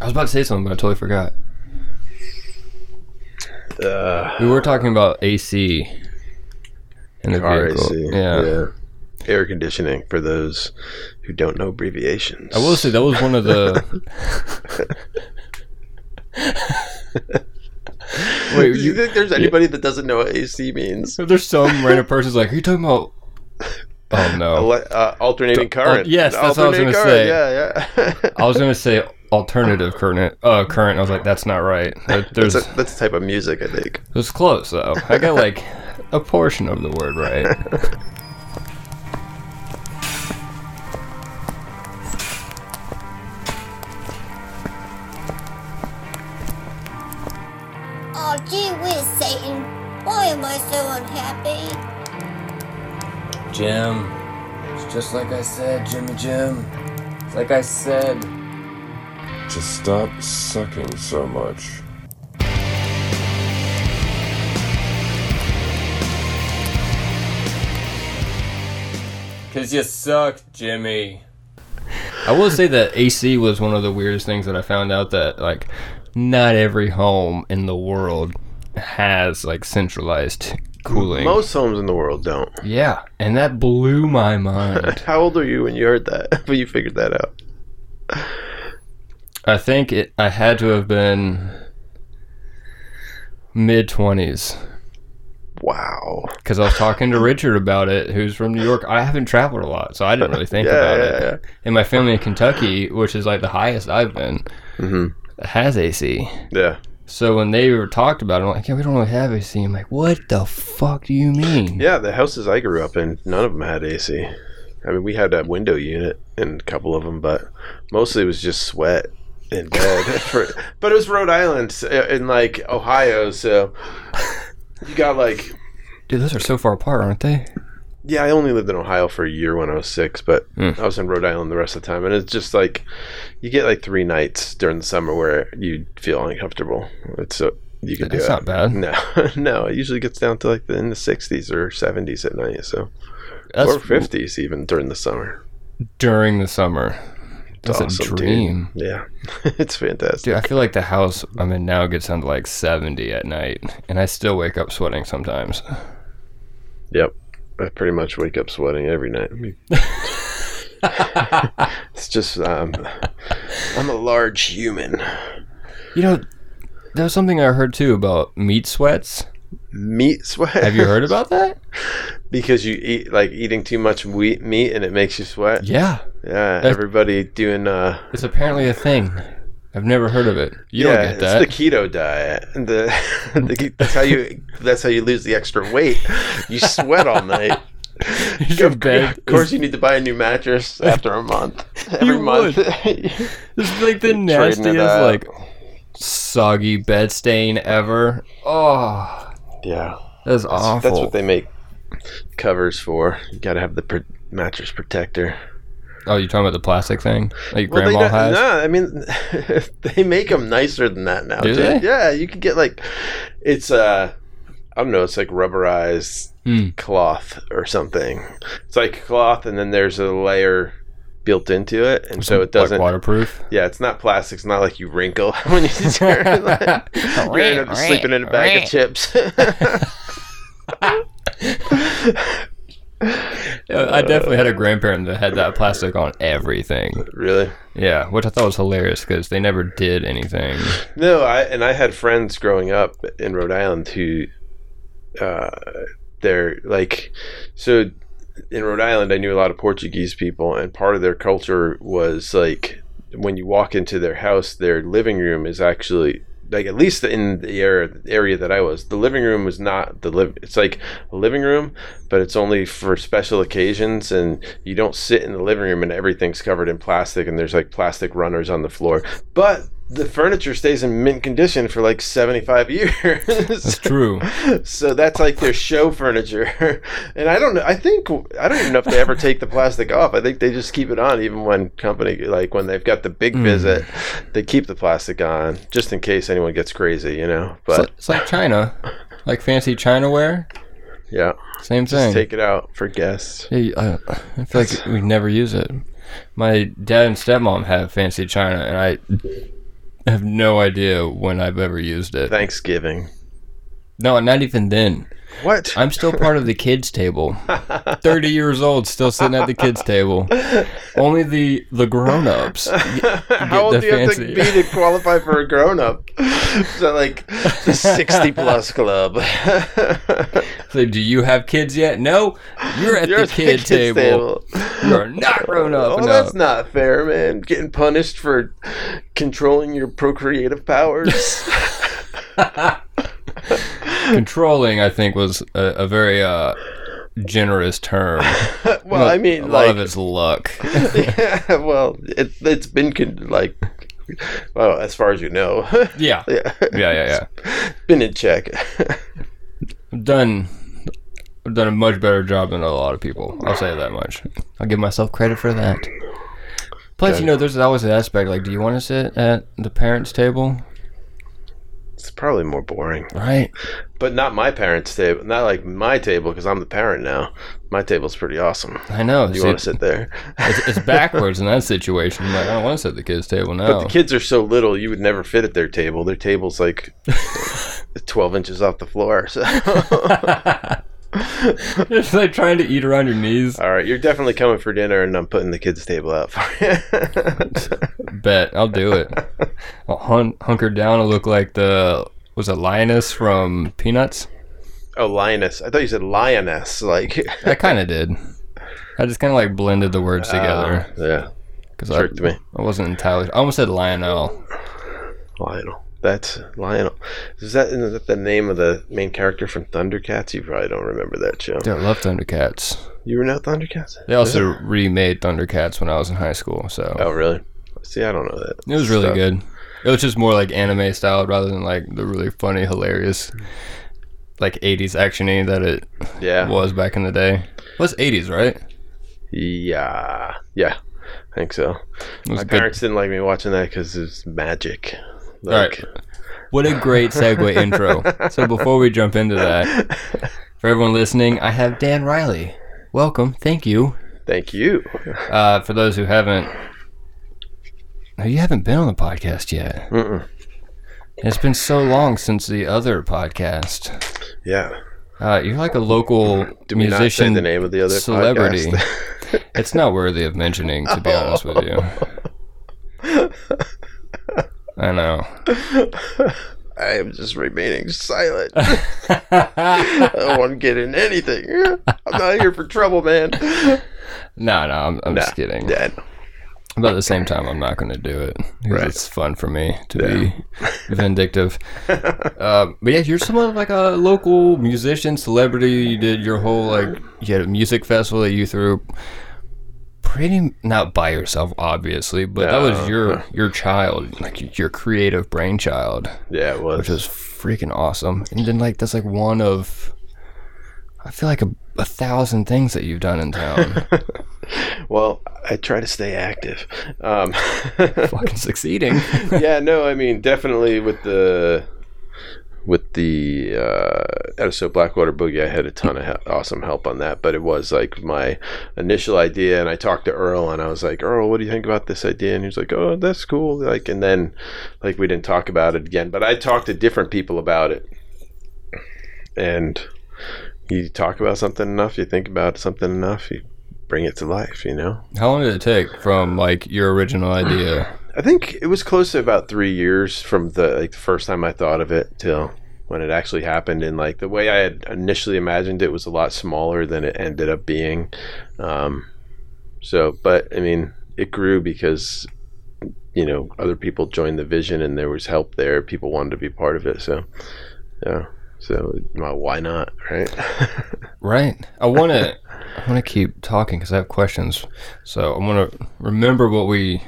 I was about to say something, but I totally forgot. Uh, We were talking about AC in the car vehicle. AC. Yeah. Air conditioning for those who don't know abbreviations. I will say that was one of the. Wait, Do you you, think there's anybody that doesn't know what AC means? there's some random person's like, "Are you talking about?" Oh no! Uh, alternating current. yes, that's what I was gonna current, say. Yeah, yeah. I was gonna say alternative current. Uh, current. I was like, that's not right. There's that's, a, that's a type of music, I think. it was close though. I got like a portion of the word right. Oh, gee whiz, Satan. Why am I so unhappy? Jim, it's just like I said, Jimmy Jim. It's like I said. Just stop sucking so much. Cause you suck, Jimmy. I will say that AC was one of the weirdest things that I found out that like not every home in the world has like centralized cooling. Most homes in the world don't. yeah, and that blew my mind. How old were you when you heard that? when you figured that out? I think it I had to have been mid 20s Wow. cuz I was talking to Richard about it who's from New York. I haven't traveled a lot, so I didn't really think Yeah, about yeah, it. yeah. And my family in Kentucky, which is like the highest I've been, hmm has AC. Yeah. So when they were talked about it, I'm like, yeah, we don't really have AC. I'm like, what the fuck do you mean? Yeah, the houses I grew up in, none of them had AC. I mean, we had a window unit in a couple of them, but mostly it was just sweat in bed. For, but it was Rhode Island uh, in like Ohio, so you got like Dude, those are so far apart, aren't they? Yeah, I only lived in Ohio for a year when I was six, but Mm. I was in Rhode Island the rest of the time, and it's just like you get like three nights during the summer where you feel uncomfortable. It's so you can That's do it. not bad. No, no, it usually gets down to like the, in the sixties or seventies at night, so That's or fifties even during the summer. during the summer. That's awesome, a dude. dream. Yeah, it's fantastic. Dude, I feel like the house I'm in now gets down to like 70 at night, and I still wake up sweating sometimes. Yep, I pretty much wake up sweating every night. it's just um, I'm a large human. You know, there was something I heard too about meat sweats. Meat sweat. Have you heard about that? because you eat like eating too much wheat meat and it makes you sweat. Yeah, Yeah, everybody doing uh it's apparently a thing. I've never heard of it. You yeah, don't get that. it's the keto diet. The, the that's how you that's how you lose the extra weight. You sweat all night. Your bed Of course, you need to buy a new mattress after a month. Every You month. It's like the nastiest, like soggy bed stain ever. Oh, yeah, that's that's, awful. that's what they make covers for. You got to have the pr- mattress protector. oh, you're talking about the plastic thing like Well, grandma don't- has? No, I mean they make them nicer than that now. Do dude. they? Yeah, you can get like it's uh I don't know, it's like rubberized Hmm. cloth or something. It's like cloth and then there's a layer built into it and so it doesn't waterproof. yeah, it's not plastic. It's not like you wrinkle when you turn. Like, you end up sleeping in a bag of chips. I definitely had a grandparent that had that plastic on everything. really? Yeah, which I thought was hilarious because they never did anything. No, I and I had friends growing up in Rhode Island who, uh, they're like, so in Rhode Island, I knew a lot of Portuguese people, and part of their culture was like when you walk into their house, their living room is actually like at least in the area area that I was, the living room was not the live. It's like a living room, but it's only for special occasions, and you don't sit in the living room, and everything's covered in plastic, and there's like plastic runners on the floor, but the furniture stays in mint condition for like 75 years. That's true. so that's like their show furniture. And I don't know. I think I don't even know if they ever take the plastic off. I think they just keep it on even when company like when they've got the big Hmm. visit, they keep the plastic on just in case anyone gets crazy, you know. It's But like, it's like China, like fancy Chinaware. yeah, Same just thing. take it out for guests. Hey, I, I feel like we never use it. My dad and stepmom have fancy china, and I have no idea when I've ever used it. Thanksgiving. No, not even then. What? I'm still part of the kids table. 30 years old, still sitting at the kids table. Only the the grown-ups. How old the do you have to be to qualify for a grown up? So like the sixty plus club. Say, do you have kids yet? No. You're at You're the kid table. You are not grown up Oh, enough. that's not fair, man. Getting punished for controlling your procreative powers. Controlling, I think, was a, a very uh, generous term. well, I mean, a lot of it's luck. yeah, well, it, it's been con- like, well, as far as you know, yeah. yeah, Yeah, yeah, yeah. been in check. I've done I've done a much better job than a lot of people. I'll say that much. I'll give myself credit for that. Plus, you know, there's always an aspect like, do you want to sit at the parents' table? It's probably more boring, Right. but not my parents' table. Not like my table because I'm the parent now. My table's pretty awesome. I know. You want to sit there? it's, it's backwards in that situation. I'm like, I don't want to sit at the kids' table now. But the kids are so little, you would never fit at their table. Their table's like 12 inches off the floor. So, it's like trying to eat around your knees. all right, you're definitely coming for dinner, and I'm putting the kids' table out for you. Bet I'll do it. I'll hun- hunker down and look like the was it lioness from Peanuts? oh, lioness! I thought you said lioness. Like, I kind of did. I just kind of like blended the words together Ah, yeah, because I, me. I wasn't entirely. I almost said Lionel. Lionel. That's Lionel. Is that, is that the name of the main character from Thundercats? You probably don't remember that show. Dude, I love Thundercats. You were not Thundercats? They also remade Thundercats when I was in high school, so Oh, really? See, I don't know that. it was really stuff. good. It was just more like anime style rather than like the really funny, hilarious, like '80s actiony that it Yeah. was back in the day. It was '80s, right? Yeah. Yeah. I think so. My good. parents didn't like me watching that because it's magic. All right. What a great segue intro. So before we jump into that, for everyone listening, I have Dan Riley. Welcome. Thank you. Thank you. Uh, for those who haven't, no, you haven't been on the podcast yet. Mm-mm. It's been so long since the other podcast. Yeah. Uh, you're like a local Do we not say musician the name of the other celebrity. it's not worthy of mentioning, to be honest with you. I know. I am just remaining silent. I don't want to get in anything. I'm not here for trouble, man. No, no, I'm, I'm Nah, just kidding. Dad. But at the same time, I'm not going to do it because Right. it's fun for me to be vindictive. uh, but yeah, you're someone like a local musician, celebrity. You did your whole like you had a music festival that you threw. Pretty not by yourself, obviously, but that was your your child, like your creative brainchild, Yeah, it was. which was freaking awesome. And then like that's like one of, I feel like a, a thousand things that you've done in town. well, I try to stay active. Um, Fucking succeeding. yeah, no, I mean definitely with the with the uh, Blackwater Boogie, I had a ton of he- awesome help on that. But it was like my initial idea, and I talked to Earl, and I was like, Earl, what do you think about this idea? And he was like, Oh, that's cool. Like, and then like we didn't talk about it again. But I talked to different people about it, and you talk about something enough, you think about something enough, you bring it to life. You know. How long did it take from like your original idea? I think it was close to about three years from the like the first time I thought of it till when it actually happened. And like the way I had initially imagined it was a lot smaller than it ended up being. Um, so, but I mean, it grew because you know other people joined the vision and there was help there. People wanted to be part of it. So, yeah. So well, why not, right? Right. I want to. I want to keep talking because I have questions. So I want to remember what we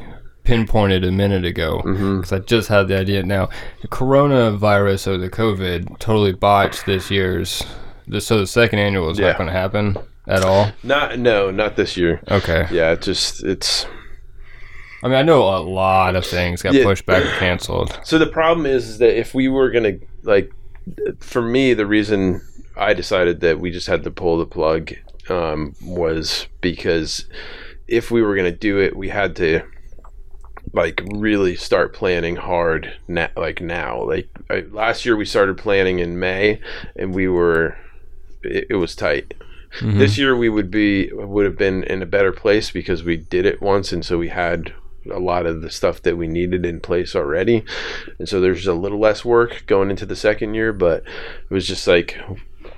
pinpointed a minute ago because I just had the idea now. The coronavirus or the COVID totally botched this year's. This, so the second annual is Yeah. not going to happen at all. not no, not this year. Okay. Yeah, it just it's I mean, I know a lot of things got Yeah. pushed back or canceled. So the problem is, is that if we were gonna like, for me, the reason I decided that we just had to pull the plug um, was because if we were gonna do it, we had to like really start planning hard na- like now. Like I, last year we started planning in may and we were it, it was tight. Mm-hmm. this year we would be would have been in a better place because we did it once and so we had a lot of the stuff that we needed in place already. And so there's a little less work going into the second year but it was just like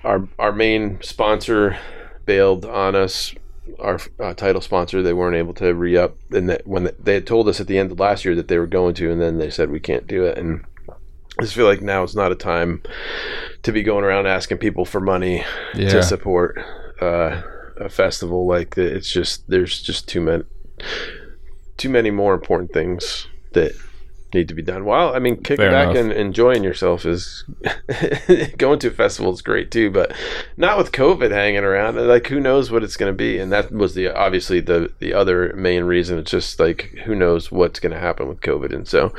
our our main sponsor bailed on us our uh, title sponsor they weren't able to re-up and that when they had told us at the end of last year that they were going to and then they said we can't do it and I just feel like now it's not a time to be going around asking people for money Yeah. to support uh, a festival like that. It's just there's just too many too many more important things that need to be done. Well, I mean, kicking Fair back enough. and enjoying yourself is going to a festival is great too, but not with COVID hanging around. Like, who knows what it's going to be? And that was the obviously the the other main reason. It's just like who knows what's going to happen with COVID, and so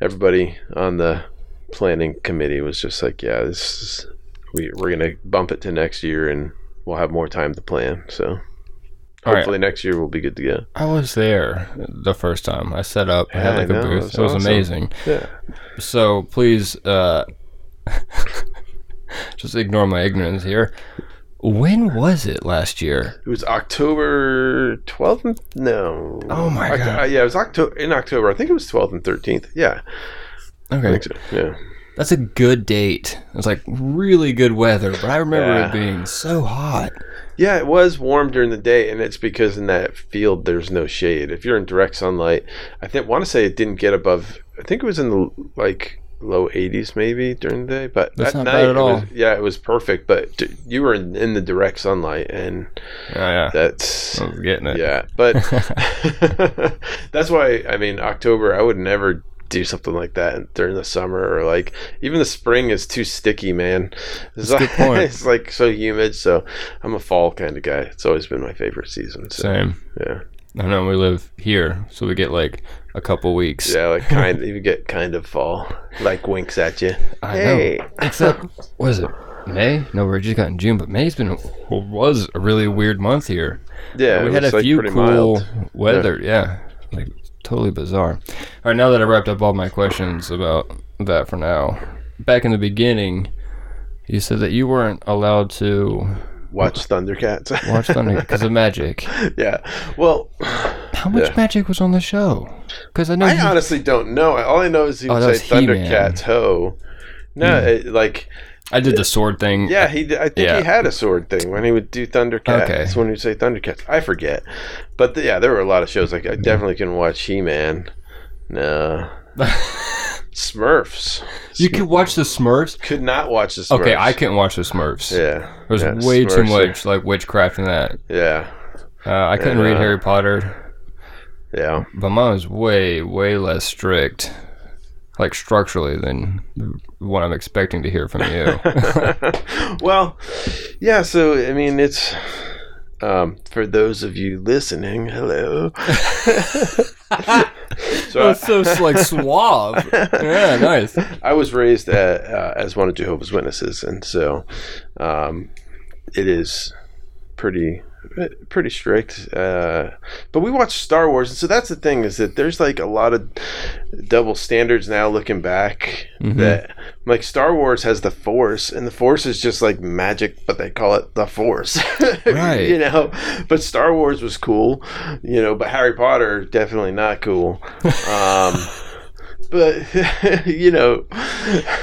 everybody on the planning committee was just like, yeah, this is, we we're going to bump it to next year, and we'll have more time to plan. So. All right. Hopefully next year we'll be good to go. I was there the first time. I set up. I had Yeah, I like a booth. It was awesome. amazing. Yeah. So please, uh, just ignore my ignorance here. When was it last year? It was October 12th. No. Oh my God. uh, yeah, it was October in October. I think it was 12th and 13th. Yeah, I Okay, so. Yeah. That's a good date. It was like really good weather, but I remember Yeah. it being so hot. Yeah, it was warm during the day, and it's because in that field there's no shade. If you're in direct sunlight, I think want to say it didn't get above. I think it was in the like low 80s maybe during the day, but That's that not night bad at it all. was, yeah, it was perfect. But d- you were in, in the direct sunlight, and Oh yeah, that's getting it. Yeah, but that's why I mean October. I would never do something like that during the summer or like even the spring is too sticky, man. It's, like, it's like so humid. So I'm a fall kind of guy. It's always been my favorite season. So Same. yeah, I know we live here, so we get like a couple weeks. yeah, like kind. Of, you get kind of fall, like winks at you. I hey, know. Except, what is it? May? No, we're just got in June, but May's been was a really weird month here. yeah, we had was, a like, few cool mild. weather. Yeah. like totally bizarre. All right, now that I wrapped up all my questions about that for now, back in the beginning, you said that you weren't allowed to Watch Thundercats. watch Thundercats because of magic. yeah. Well, How much Yeah. magic was on the show? Because I know I you- honestly don't know. All I know is he Oh, would say. Thundercats ho. No, hmm. it, like I did the sword thing. yeah, he. I think Yeah. he had a sword thing when he would do Thundercats. Okay. When he would say Thundercats, I forget. But yeah, there were a lot of shows. Like I definitely couldn't watch He Man. No. Smurfs. you could watch the Smurfs. Could not watch the Smurfs. Okay, I couldn't watch the Smurfs. Yeah. There's yeah, way too Smurfs are- much like witchcraft in that. Yeah. Uh, I couldn't And, read uh, Harry Potter, Yeah. but mine was way, way less strict, like structurally, than what I'm expecting to hear from you. well, yeah. So I mean, it's um, for those of you listening. Hello. so I, That's so like suave. yeah, nice. I was raised uh uh, as one of Jehovah's Witnesses, and so um, it is pretty pretty strict. Uh, but we watch Star Wars, and so that's the thing is that there's like a lot of double standards now. Looking back, that like Star Wars has the Force, and the Force is just like magic, but they call it the Force, Right. you know. But Star Wars was cool, you know. But Harry Potter definitely not cool. Um, but you know,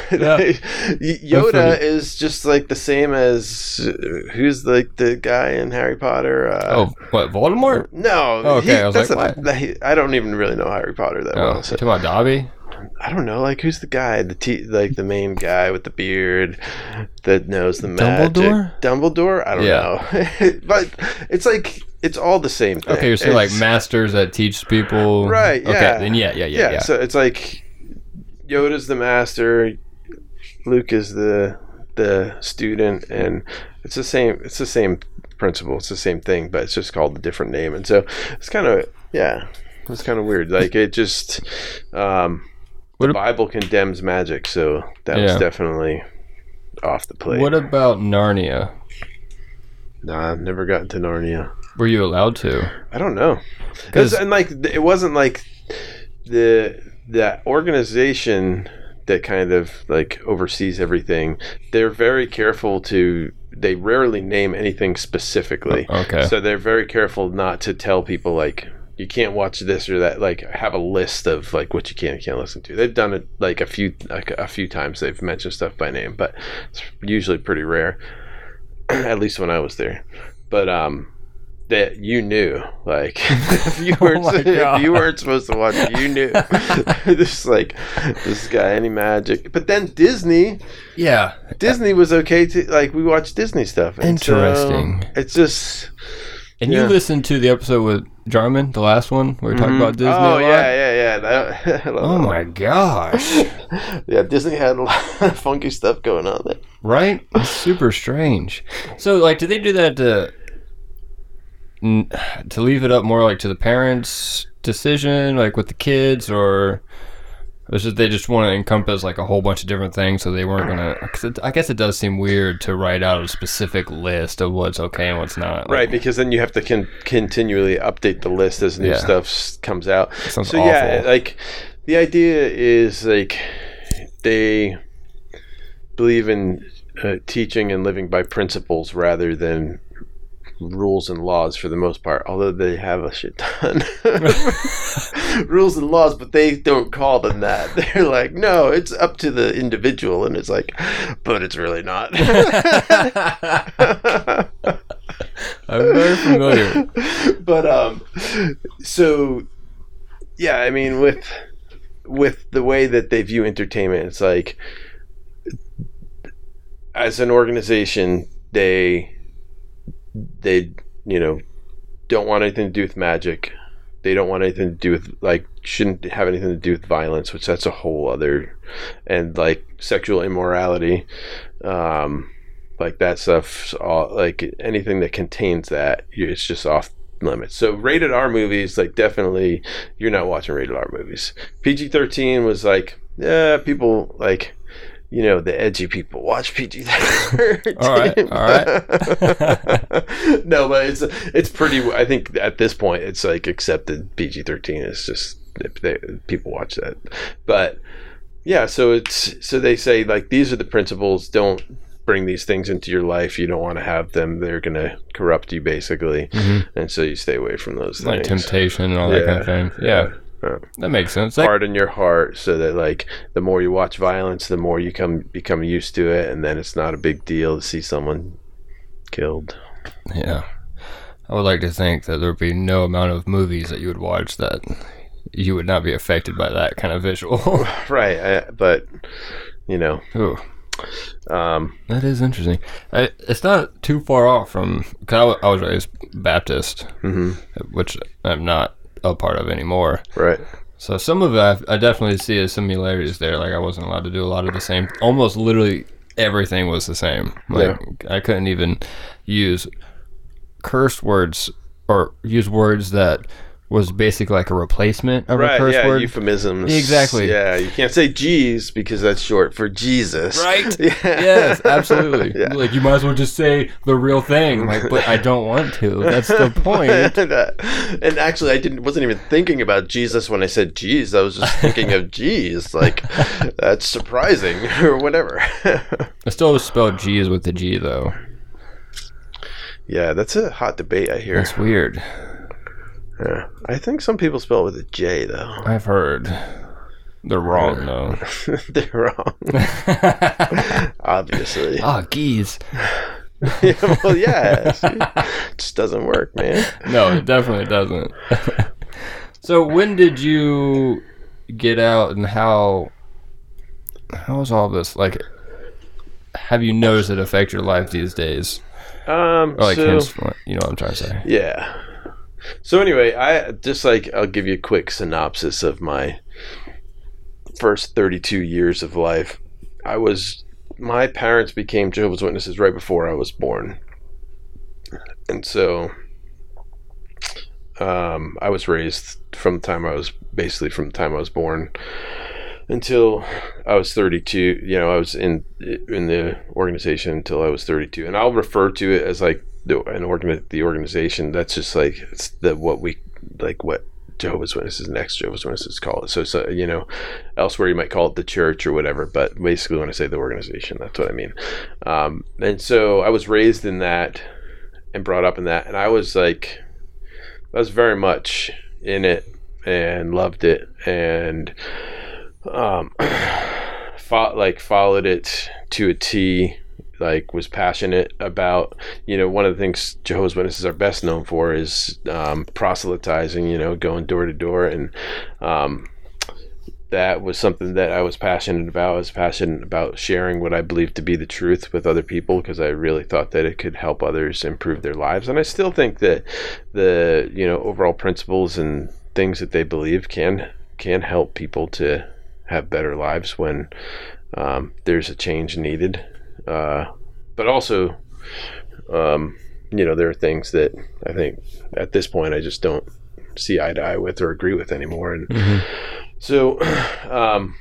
Yoda is just like the same as uh, who's like the guy in Harry Potter. Uh, Oh, what Voldemort? no, Oh, okay, I was like, a- what? that- I don't even really know Harry Potter that Oh, well. So, talking about Dobby? I don't know, like who's the guy, the t- like the main guy with the beard that knows the magic. Dumbledore? Dumbledore? I don't Yeah. know, but it's like it's all the same thing. Okay, you're saying like masters that teach people. Right, Yeah. Okay, yeah. then yeah, yeah, yeah, yeah. So it's like Yoda's the master, Luke is the the student, and it's the same. It's the same principle. It's the same thing, but it's just called a different name. And so it's kind of yeah, it's kind of weird. Like it just um, What the ab- Bible condemns magic, so that was definitely off the plate. What about Narnia? Nah, I've never gotten to Narnia. Were you allowed to? I don't know. Cause, and like it wasn't like the that organization that kind of like oversees everything, they're very careful to. They rarely name anything specifically. Okay. So they're very careful not to tell people like you can't watch this or that. Like have a list of like what you can and can't listen to. They've done it like a few like a few times. They've mentioned stuff by name, but it's usually pretty rare. At least when I was there. But um, that you knew like if you oh weren't Oh if you weren't supposed to watch it, you knew. this like this guy any magic. But then Disney Yeah. Disney was okay to like we watched Disney stuff. and so Interesting. it's just And Yeah. you listened to the episode with Jarman, the last one, where we talked mm-hmm. about Disney. oh a lot? yeah, yeah, yeah. That, Oh that my gosh. Yeah, Disney had a lot of funky stuff going on there. right? It's super strange. So, like, did they do that to to leave it up more like to the parents' decision, like with the kids, or was it they just want to encompass like a whole bunch of different things, so they weren't gonna? Cause it, I guess it does seem weird to write out a specific list of what's okay and what's not. Like, Right, because then you have to con- continually update the list as new Yeah. stuff comes out. So yeah, like the idea is like they believe in uh, teaching and living by principles rather than rules and laws for the most part although they have a shit ton. Rules and laws but they don't call them that. They're like no it's up to the individual and it's like but it's really not. I'm very familiar. but um so yeah i mean with with the way that they view entertainment it's like as an organization they they you know don't want anything to do with magic. They don't want anything to do with like shouldn't have anything to do with violence which that's a whole other and like sexual immorality um like that stuff's all like anything that contains that it's just off limits. So rated r movies like definitely you're not watching rated r movies. Pg-13 was like yeah people like you know the edgy people watch PG-13. All right, all right. no, but it's it's pretty. I think at this point it's like accepted. PG-13 is just they, people watch that, but yeah. So it's so they say like these are the principles. Don't bring these things into your life. You don't want to have them. They're gonna corrupt you basically, mm-hmm. and so you stay away from those like things. temptation and all that kind of thing. Yeah, Yeah. That makes sense. Harden your heart so that like the more you watch violence the more you come become used to it and then it's not a big deal to see someone killed Yeah. I would like to think that there would be no amount of movies that you would watch that you would not be affected by that kind of visual. right I, but you know um that is interesting. I, it's not too far off from, cause I, I was raised Baptist, mhm, which I'm not a part of anymore. right So some of it I, I definitely see as similarities there. Like I wasn't allowed to do a lot of the same. Almost literally everything was the same. Like I couldn't even use curse words or use words that was basically like a replacement of a right curse yeah word. euphemisms Exactly. yeah you can't say G's because that's short for Jesus Right? yeah. yes, absolutely. Yeah. Like you might as well just say the real thing. Like, but I don't want to. That's the point. and actually, I didn't wasn't even thinking about Jesus when I said "geez." I was just thinking of "geez," like that's surprising or whatever. I still spell G's with the G though. yeah, that's a hot debate. I hear. That's weird. Yeah. I think some people spell it with a J though. I've heard. They're wrong though. They're wrong, obviously. Ah, geez. Yeah, well, yeah, it just doesn't work, man. No, it definitely doesn't. so when did you get out and how how was all this like have you noticed it affect your life these days? Um, Or like so, henceforth, you know what I'm trying to say. Yeah. So anyway, I just like I'll give you a quick synopsis of my first 32 years of life. I was my parents became Jehovah's Witnesses right before I was born. And so um, I was raised from the time I was basically from the time I was born until I was 32. You know, I was in in the organization until I was 32, and I'll refer to it as like an organ the organization. That's just like it's the what we like what Jehovah's Witnesses and ex Jehovah's Witnesses call it. So, so, you know, elsewhere you might call it the church or whatever. But basically, when I say the organization, that's what I mean. Um, and so I was raised in that and brought up in that, and I was like, I was very much in it and loved it and um, fought, like followed it to a T like was passionate about you know one of the things jehovah's witnesses are best known for is um, proselytizing you know going door to door. And um, that was something that i was passionate about. I was passionate about sharing what i believed to be the truth with other people because i really thought that it could help others improve their lives. And i still think that the you know overall principles and things that they believe can can help people to have better lives when um, there's a change needed uh, but also, um, you know, there are things that I think at this point I just don't see eye to eye with or agree with anymore. And Mhm. so, um,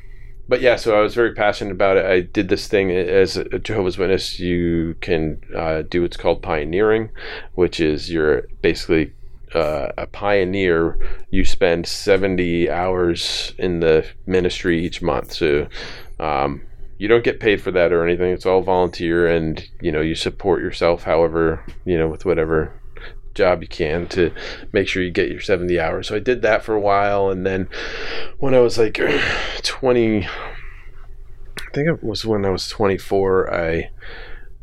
but yeah, so I was very passionate about it. I did this thing as a Jehovah's Witness. You can uh, do what's called pioneering, which is you're basically uh, a pioneer. You spend 70 hours in the ministry each month. So, um, you don't get paid for that or anything. It's all volunteer, and you know you support yourself, however you know with whatever job you can to make sure you get your 70 hours. So I did that for a while, and then when I was like 20, I think it was when I was 24, I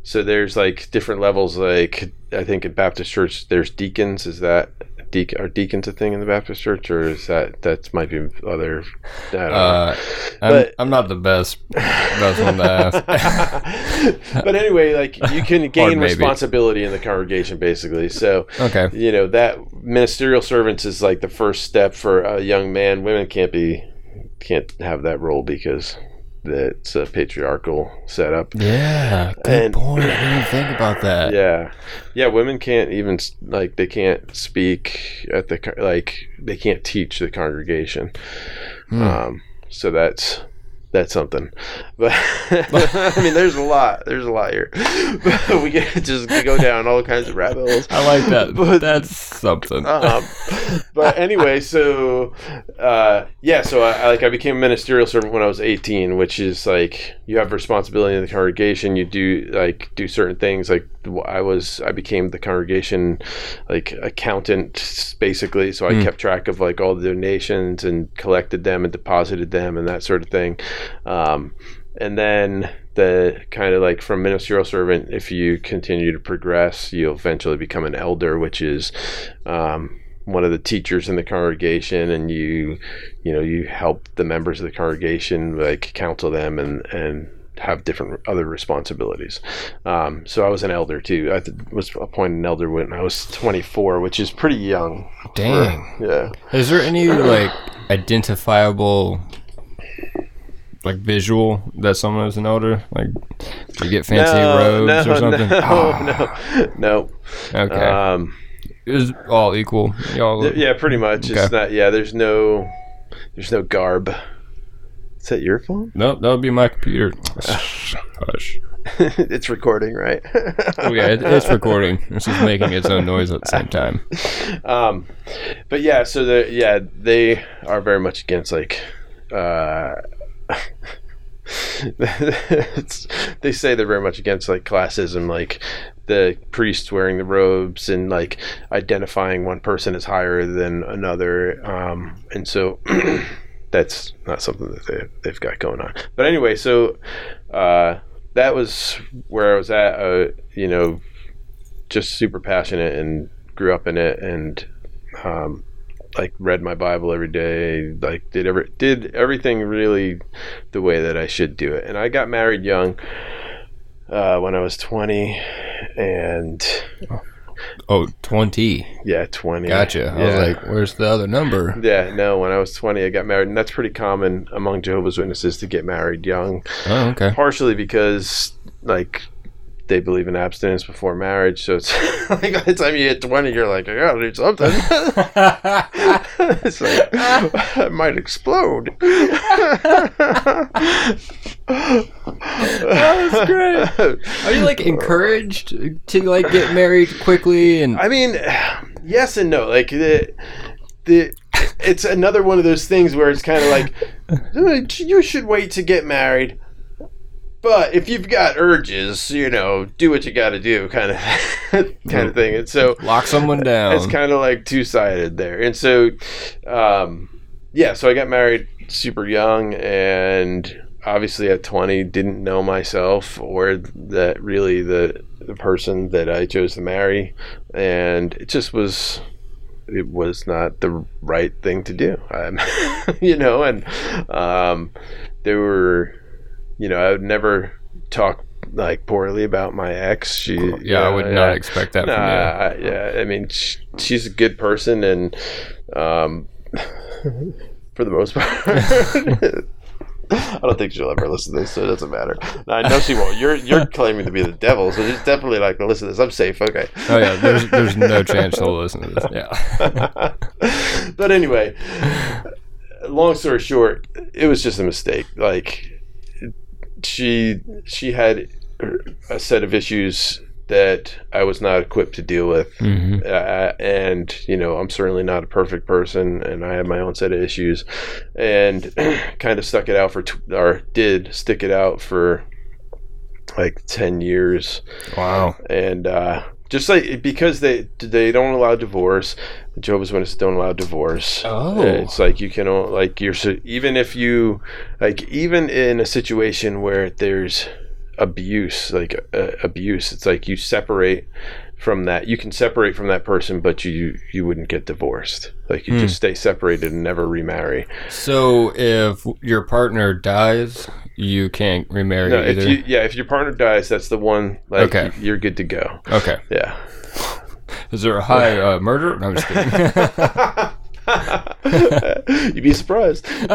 so there's like different levels. Like I think at Baptist Church, there's deacons. Is that deacon? Are deacons a thing in the Baptist Church, or is that that might be other? I don't know. Uh, I'm, But- I'm not the best best one to ask. but anyway, like you can gain responsibility in the congregation, basically. So Okay. you know that ministerial servants is like the first step for a young man. Women can't be can't have that role because it's a patriarchal setup. Yeah. Good And- point. I didn't think about that. Yeah, yeah. Women can't even like they can't speak at the like they can't teach the congregation. Hmm. Um, so that's that's something. But I mean, there's a lot. There's a lot here. But we can just go down all kinds of rabbit holes. I like that. But- That's something. um, but anyway, so uh, yeah, so I, I like I became a ministerial servant when I was 18, which is like you have responsibility in the congregation. You do like do certain things. Like I was, I became the congregation like accountant basically. So I Mm. kept track of like all the donations and collected them and deposited them and that sort of thing. Um, and then the kind of like from ministerial servant, if you continue to progress, you'll eventually become an elder, which is um, one of the teachers in the congregation, and you, you know, you help the members of the congregation, like counsel them and and have different other responsibilities. Um, so I was an elder too. I th- was appointed an elder when I was 24, which is pretty young. for- Dang. yeah. Is there any like identifiable like visual that someone is an elder? Like you get fancy robes or something? No, Ah, no, no. Okay. Um, it was all equal. Y'all th- yeah, pretty much. It's not. Yeah, there's no, there's no garb. Is that your phone? Nope, that would be my computer. Hush. it's recording, right? Oh yeah, it, it's recording. It's just making its own noise at the same time. um, but yeah, so the yeah they are very much against like. Uh, they say they're very much against like classism, like the priests wearing the robes and like identifying one person as higher than another, um, and so that's not something that they, they've got going on. But anyway, so uh, that was where I was at. Uh, you know, just super passionate and grew up in it and um, like read my Bible every day. Like did every did everything really the way that I should do it. And I got married young uh, when I was twenty, and Oh, 20. yeah, twenty. Gotcha. I Yeah. was like, where's the other number? Yeah, no, when I was 20, I got married, and that's pretty common among Jehovah's Witnesses to get married young. Oh, okay. Partially because, like, they believe in abstinence before marriage, so it's like by the time you hit 20, you're like, I gotta do something. it's like, I might explode. that was great. Are you like encouraged to like get married quickly and I mean, yes and no. Like the the it's another one of those things where it's kind of like "Uh, you should wait to get married. But if you've got urges, you know, do what you got to do, kind of, kind of thing. And so, Lock someone down. it's kind of like two sided there. And so, um, yeah, so I got married super young and obviously at 20 didn't know myself or that really the, the person that I chose to marry. And it just was, it was not the right thing to do. Um, you know, and um, there were, you know, I would never talk like poorly about my ex. She, you yeah, I would not expect that Nah, from you. I- yeah, I mean, sh- she's a good person, and um, for the most part, I don't think she'll ever listen to this, so it doesn't matter. No, I know she won't. You're you're claiming to be the devil, so she's definitely like, to listen to this. I'm safe. Okay. Oh yeah, there's there's no chance she'll listen to this. Yeah. but anyway, long story short, it was just a mistake. Like she she had a set of issues that I was not equipped to deal with. hmm Uh, and you know, I'm certainly not a perfect person, and I have my own set of issues, and kind of stuck it out for, t- or did stick it out for like ten years Wow. and uh, just like because they they don't allow divorce, Jehovah's Witnesses don't allow divorce. Oh. it's like you can like you're so even if you like even in a situation where there's abuse, like uh, abuse, it's like you separate from that. You can separate from that person, but you you wouldn't get divorced. Like you Hmm. just stay separated and never remarry. So if your partner dies, you can't remarry No, if either. you yeah, if your partner dies, that's the one. Like Okay. you're good to go. okay. Yeah. Is there a high uh, murder? No, I'm just kidding. You'd be surprised.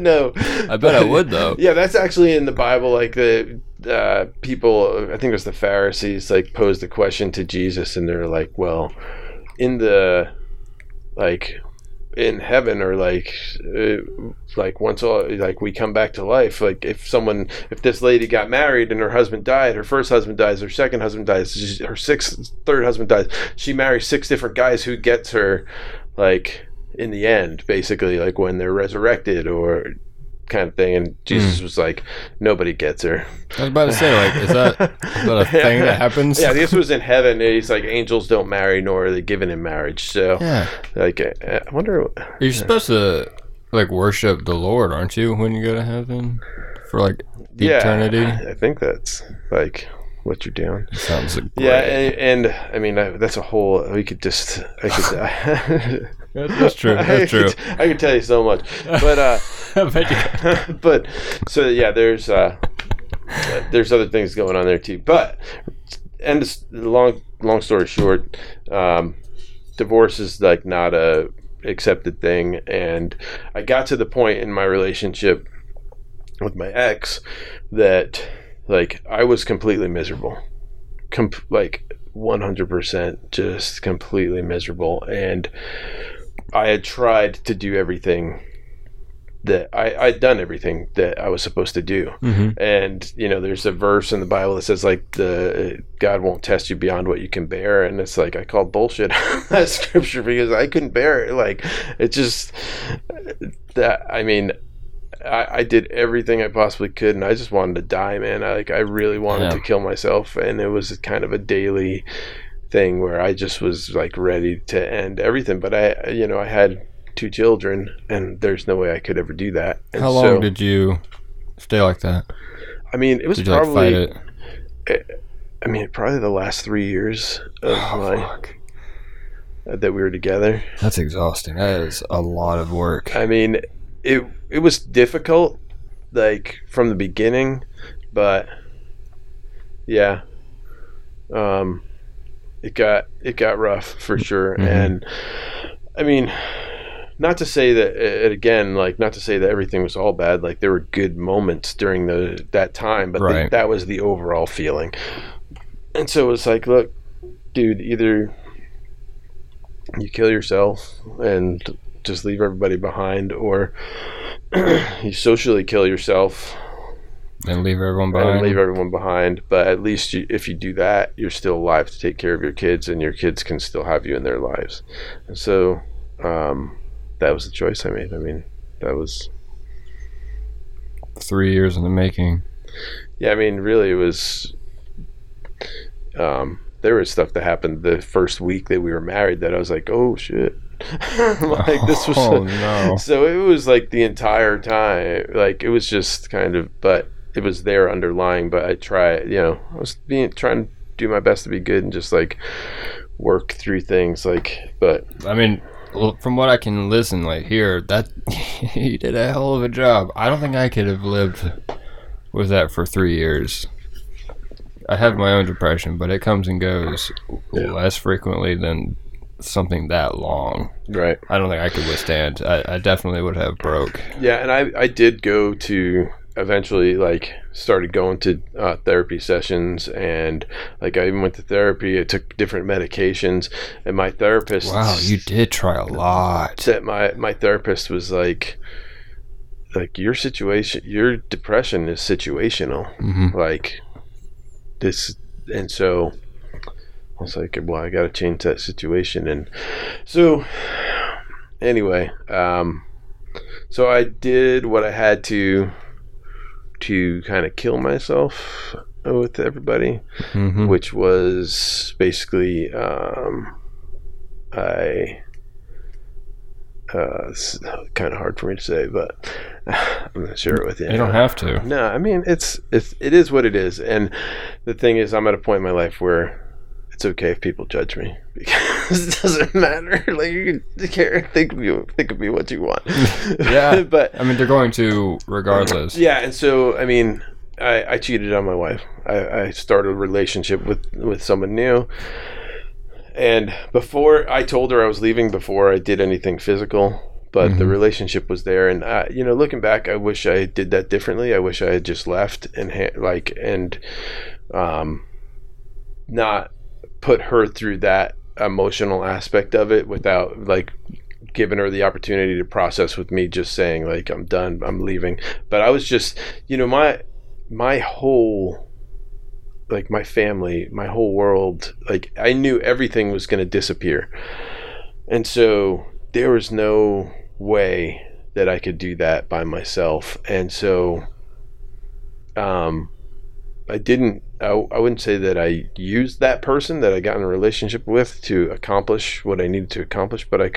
no, I bet I would though. Yeah, that's actually in the Bible. Like the uh, people, I think it was the Pharisees, like posed the question to Jesus, and they're like, "Well, in the like in heaven, or like uh, like once all like we come back to life. Like if someone, if this lady got married and her husband died, her first husband dies, her second husband dies, her sixth, third husband dies. She marries six different guys. Who gets her, like in the end, basically, like when they're resurrected or." Kind of thing and jesus hmm. was like nobody gets her. I was about to say, like, is that, is that a thing that happens? yeah this was in heaven he's like angels don't marry nor are they given in marriage. So Yeah. like i wonder You're supposed to like worship the Lord, aren't you, when you go to heaven? For like yeah eternity? i think that's like what you're doing. Sounds like yeah and, and i mean I, that's a whole we could just i could That's, that's true. I That's true. could, I could tell you so much but uh I but so yeah, there's uh, there's other things going on there too. But and it's- long long story short, um, divorce is like not a accepted thing, and I got to the point in my relationship with my ex that like I was completely miserable, Com- like 100% just completely miserable and I had tried to do everything that I, I'd done everything that I was supposed to do. hmm And, you know, there's a verse in the Bible that says like the God won't test you beyond what you can bear. And it's like, I call bullshit on that scripture because I couldn't bear it. Like it just that, I mean, I, I did everything I possibly could and I just wanted to die, man. I like, I really wanted Yeah. to kill myself. And it was kind of a daily thing where I just was like ready to end everything. But I, you know, I had two children and there's no way I could ever do that. And How long so- did you stay like that? I mean, it was Did you like probably, fight it? I mean, probably the last three years of Oh, my fuck. uh, that we were together. That's exhausting. That is a lot of work. I mean, it it was difficult, like from the beginning, but yeah, um, it got it got rough for sure. Mhm. And I mean, not to say that again, like not to say that everything was all bad. Like there were good moments during the that time, but the- that was the overall feeling. And so it was like, look, dude, either you kill yourself and just leave everybody behind, or you socially kill yourself And leave everyone behind. and leave everyone behind. But at least you, if you do that, you're still alive to take care of your kids, and your kids can still have you in their lives. And so um, that was the choice I made. I mean, that was Three years in the making. yeah. I mean, really, it was. Um, there was stuff that happened the first week that we were married that I was like, oh shit, like this was. Oh no. So it was like the entire time, like it was just kind of, but it was there underlying. But I try, you know, I was being trying to do my best to be good and just like work through things, like. But I mean, from what I can listen, like here, that he did a hell of a job. I don't think I could have lived with that for three years. I have my own depression, but it comes and goes Yeah. less frequently than something that long. right, I don't think I could withstand. I, I definitely would have broke. yeah, and I I did go to eventually like started going to uh, therapy sessions and like I even went to therapy. I took different medications, and my therapist. Wow, you did try a lot. that my my therapist was like like your situation your depression is situational hmm like this and so i was like well i gotta change that situation and so anyway um so i did what i had to to kind of kill myself with everybody hmm which was basically um, I. Uh, it's kind of hard for me to say, but I'm gonna share it with you. You don't have to. No, I mean it's it's it is what it is, and the thing is, I'm at a point in my life where it's okay if people judge me because it doesn't matter. Like you can care, think of me, think of me what you want. Yeah. but I mean, they're going to regardless. yeah, and so I mean, I, I cheated on my wife. I, I started a relationship with with someone new, and before I told her I was leaving, before I did anything physical, but the Mhm. relationship was there, and I, you know, looking back, I wish I did that differently. I wish I had just left and ha- like and um, not put her through that emotional aspect of it without like giving her the opportunity to process with me just saying like I'm done I'm leaving. But I was just you know my my whole like my family my whole world like I knew everything was going to disappear. And so there was no way that I could do that by myself. And so um I didn't I, I wouldn't say that I used that person that I got in a relationship with to accomplish what I needed to accomplish but I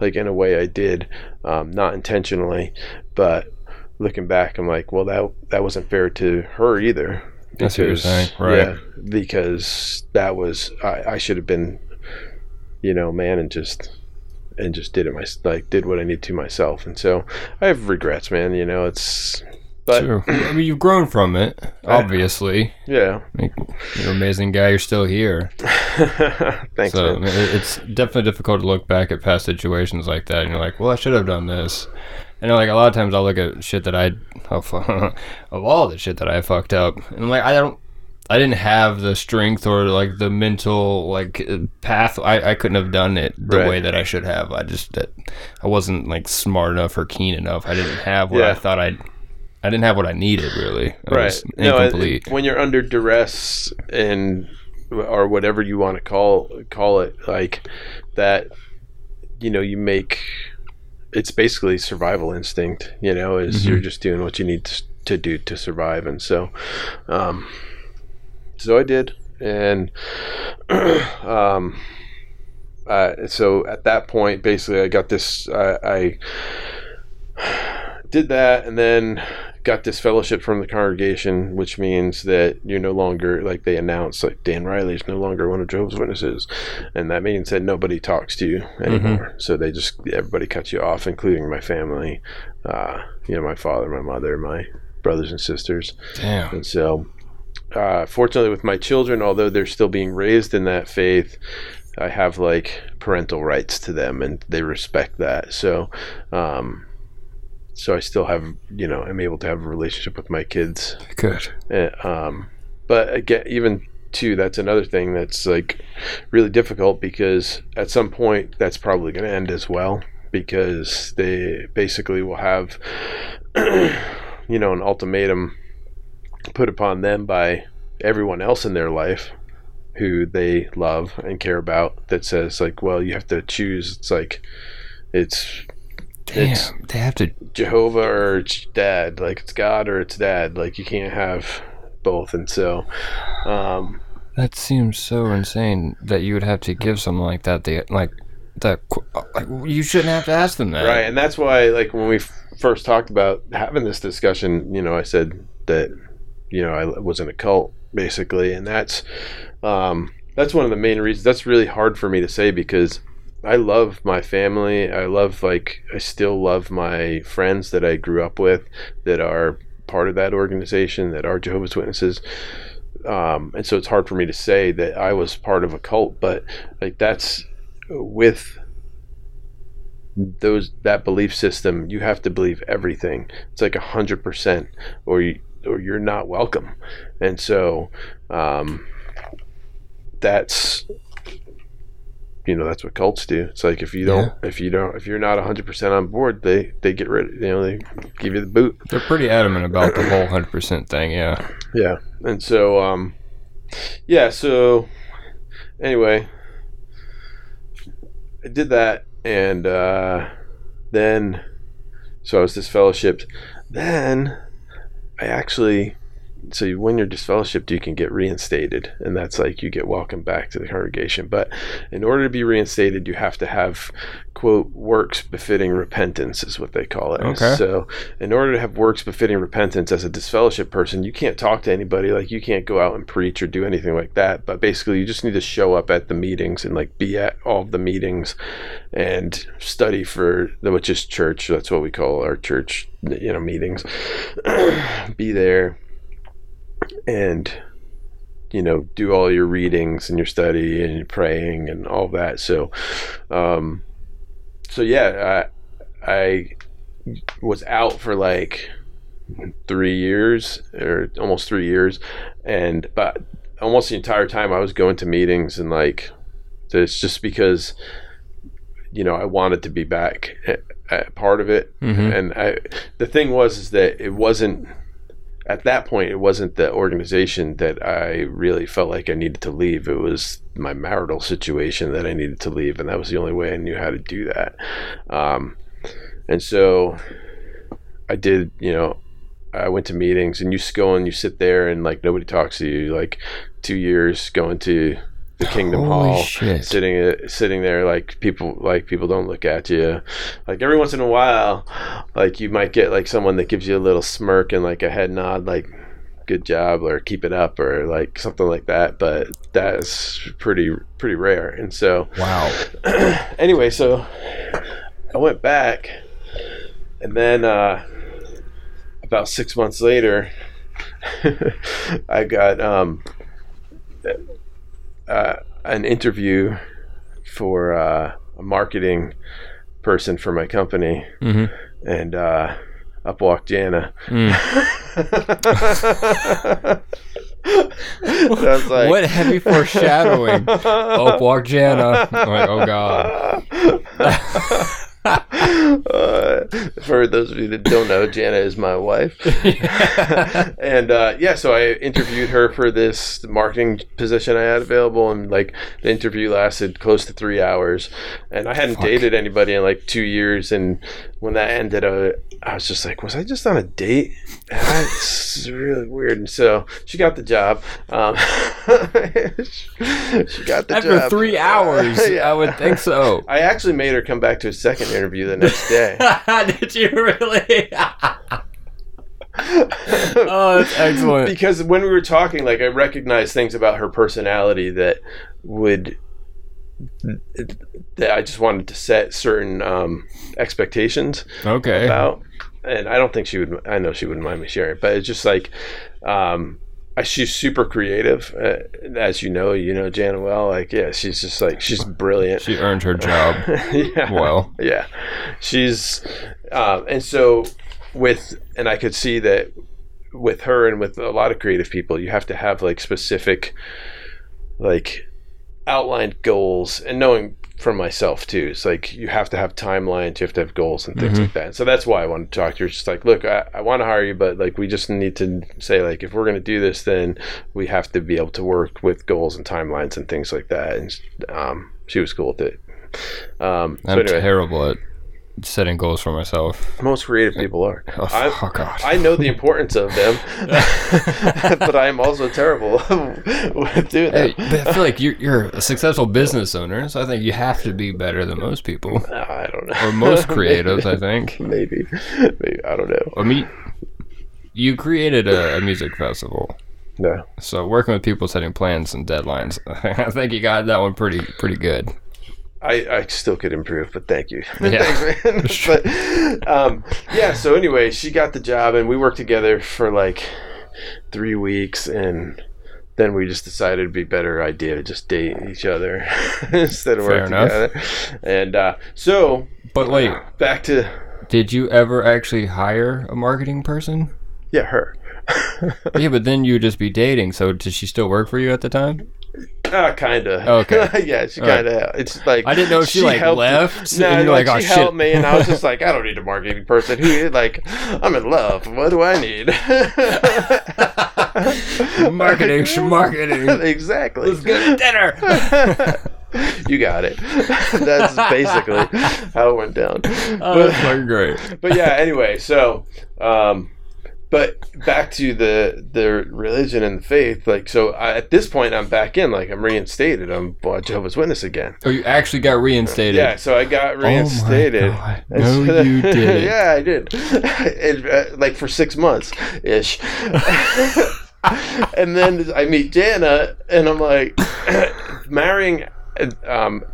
like in a way I did um, not intentionally but looking back I'm like well that that wasn't fair to her either. That's what you're saying, right. yeah because that was I, I should have been you know man and just and just did it my like did what I need to myself. And so I have regrets man you know it's but Sure. I mean, you've grown from it, obviously. yeah you're an amazing guy. You're still here. thanks so man it's definitely difficult to look back at past situations like that. And you're like, well, I should have done this. And like a lot of times, I'll look at shit that I of, of all the shit that I fucked up, and I'm like, I don't. I didn't have the strength or like the mental like uh, path. I, I couldn't have done it the Right. way that I should have. I just that I wasn't like smart enough or keen enough. I didn't have what I thought I. I didn't have what I needed really. I right. no it- when you're under duress and or whatever you want to call call it like that you know you make it's basically survival instinct you know is Mhm. you're just doing what you need to, to do to survive. And so um so i did. And um uh, so at that point basically i got this I, I did that. And then got this fellowship from the congregation, which means that you're no longer like they announced like Dan Riley is no longer one of Jehovah's Witnesses, and that means that nobody talks to you anymore. So they just everybody cuts you off, including my family, uh, you know, my father, my mother, my brothers and sisters, Damn. and so. Uh, fortunately, with my children, although they're still being raised in that faith, I have like parental rights to them, and they respect that. So, um, so I still have, you know, I'm able to have a relationship with my kids. Good. Uh, um, but again, even too, that's another thing that's like really difficult because at some point that's probably going to end as well because they basically will have, you know, an ultimatum put upon them by everyone else in their life who they love and care about that says like well you have to choose it's like It's It's- they have to. Jehovah or it's dad. Like it's God or it's dad. Like you can't have both. And so, um, That seems so insane that you would have to give something like that. The like that. Like you shouldn't have to ask them that. right. And that's why, like when we f- first talked about having this discussion, you know, I said that you know I was in a cult basically, and that's um, that's one of the main reasons. That's really hard for me to say because. I love my family. I love like I still love my friends that I grew up with that are part of that organization that are Jehovah's Witnesses. Um, and so it's hard for me to say that I was part of a cult, but like that's with those that belief system, you have to believe everything. It's like a hundred percent, or you or you're not welcome. And so um, that's you know that's what cults do. It's like if you don't if you don't if you're not hundred percent on board, they they get rid. You know they give you the boot. They're pretty adamant about the whole hundred percent thing. Yeah. Yeah. And so um yeah, so anyway, I did that and uh then so I was disfellowshipped. Then I actually so you- when you're disfellowshipped you can get reinstated and that's like you get welcomed back to the congregation. But in order to be reinstated you have to have quote works befitting repentance is what they call it. Okay. so in order to have works befitting repentance as a disfellowship person you can't talk to anybody like you can't go out and preach or do anything like that. But basically you just need to show up at the meetings and like be at all the meetings and study for the which is church that's what we call our church you know meetings. Be there and you know do all your readings and your study and your praying and all that. So um so yeah i i was out for like three years or almost three years. And but almost the entire time i was going to meetings and like it's just because you know i wanted to be back at, at part of it. Mhm. and i the thing was is that it wasn't at that point it wasn't the organization that i really felt like i needed to leave. It was my marital situation that i needed to leave and that was the only way i knew how to do that. Um, and so i did you know i went to meetings and you just go and you sit there and like nobody talks to you. Like two years going to the kingdom Holy hall shit. sitting uh, sitting there like people like people don't look at you like every once in a while like you might get like someone that gives you a little smirk and like a head nod like good job or keep it up or like something like that but that's pretty pretty rare and so Wow. anyway so i went back and then uh about six months later i got um uh, an interview for uh, a marketing person for my company hmm and uh, up walked Jana. Mm. Was like, what heavy foreshadowing? Oh, walk Jana. I'm like, oh god. uh, for those of you that don't know, Jana is my wife. and uh, yeah, so I interviewed her for this marketing position I had available, and like the interview lasted close to three hours. And I hadn't dated anybody in like two years, and when that ended, uh, I was just like, was I just on a date? That's really weird. And so she got the job. Um, she got the After job three hours, Yeah. I would think so. I actually made her come back to a second interview the next day. Did you really? oh, that's excellent. because when we were talking, like I recognized things about her personality that would I just wanted to set certain um, expectations Okay. about, and I don't think she would. I know she wouldn't mind me sharing, but it's just like. Um, She's super creative, uh, as you know. You know Jana well. Like, yeah, she's just like she's brilliant. She earned her job. yeah. Well. yeah, she's, um, and so with, and I could see that with her and with a lot of creative people, you have to have like specific, like, outlined goals, and knowing for myself too, it's like you have to have timelines, you have to have goals and things Mhm. like that. And so that's why I wanted to talk to her. Just like, look, I, I want to hire you, but like we just need to say like if we're going to do this, then we have to be able to work with goals and timelines and things like that. And um, she was cool with it. Um, so I'm anyway, terrible at setting goals for myself. Most creative people are. Oh, I'm- oh, God. I know the importance of them, but I am also terrible with doing Hey, that. I feel like you're, you're a successful business owner, so I think you have to be better than most people uh, I don't know. or most creatives. I think. maybe, maybe I don't know. I mean, you created a, a music festival, Yeah. so working with people, setting plans and deadlines. I think you got that one pretty pretty good. I, I still could improve, but thank you. Yeah. Thanks, man. but um, yeah, so anyway, she got the job, and we worked together for like three weeks, and then we just decided it'd be a better idea to just date each other instead of Fair work enough. together. And uh, so But wait, back to did you ever actually hire a marketing person? yeah, her. yeah, but then you'd just be dating. So did she still work for you at the time? Uh, kinda. Okay. yeah, she kind of. It's like I didn't know if she, like, helped- left, No, and you're like, like, "Oh, she shit." helped me, and I was just like, I don't need a marketing person. Who like, I'm in love. What do I need? Marketing, marketing. exactly. Let's go to dinner. you got it. That's basically how it went down. Oh, that's fucking great. but yeah, anyway, so um but back to the the religion and the faith, like so I, at this point I'm back in, like I'm reinstated. I'm a Jehovah's Witness again. Oh, you actually got reinstated. Yeah, so I got reinstated. Oh my God. No, so- you didn't. yeah, I did. Uh, like for six months ish. and then I meet Jana, and I'm like, marrying. Um,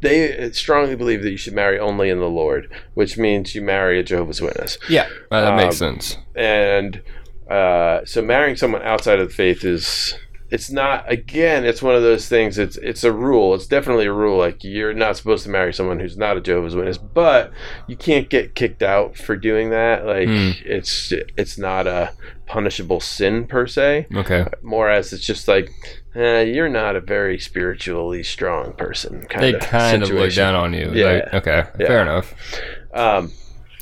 they strongly believe that you should marry only in the Lord, which means you marry a Jehovah's Witness. Yeah, that makes Um, sense. And uh, so marrying someone outside of the faith is it's not again it's one of those things it's it's a rule it's definitely a rule like you're not supposed to marry someone who's not a jehovah's witness but you can't get kicked out for doing that like Hmm. it's it's not a punishable sin per se Okay. more as it's just like eh, you're not a very spiritually strong person kind They of kind of look situation. down on you. Yeah. Like, okay. Yeah. Fair enough. um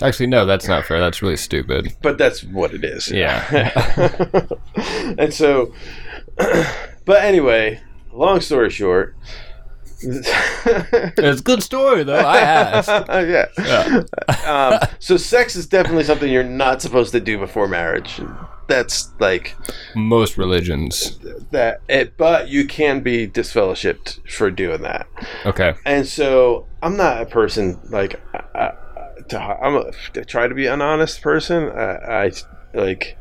Actually, no, that's not fair. That's really stupid. but that's what it is. Yeah. and so, but anyway, long story short. It's a good story, though. I asked. yeah. Yeah. Um, so sex is definitely something you're not supposed to do before marriage. That's like Most religions. that. It, but you can be disfellowshipped for doing that. Okay. And so I'm not a person like I, I, to, I'm a, to try to be an honest person. I, I like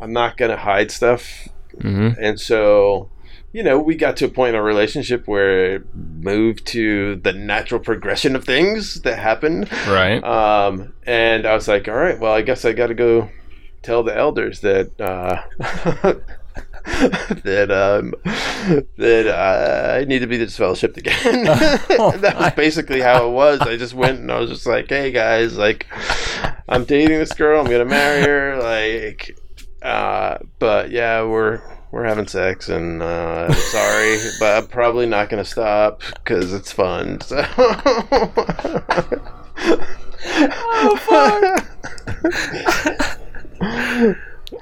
I'm not gonna hide stuff, hmm and so you know we got to a point in our relationship where it moved to the natural progression of things that happened. Right. Um, and I was like, all right, well, I guess I got to go tell the elders that uh, that um, that uh, I need to be disfellowshipped again. that was basically how it was. I just went and I was just like, hey guys, like I'm dating this girl, I'm gonna marry her, like. Uh, but yeah, we're we're having sex, and uh, sorry, but I'm probably not gonna stop because it's fun. So.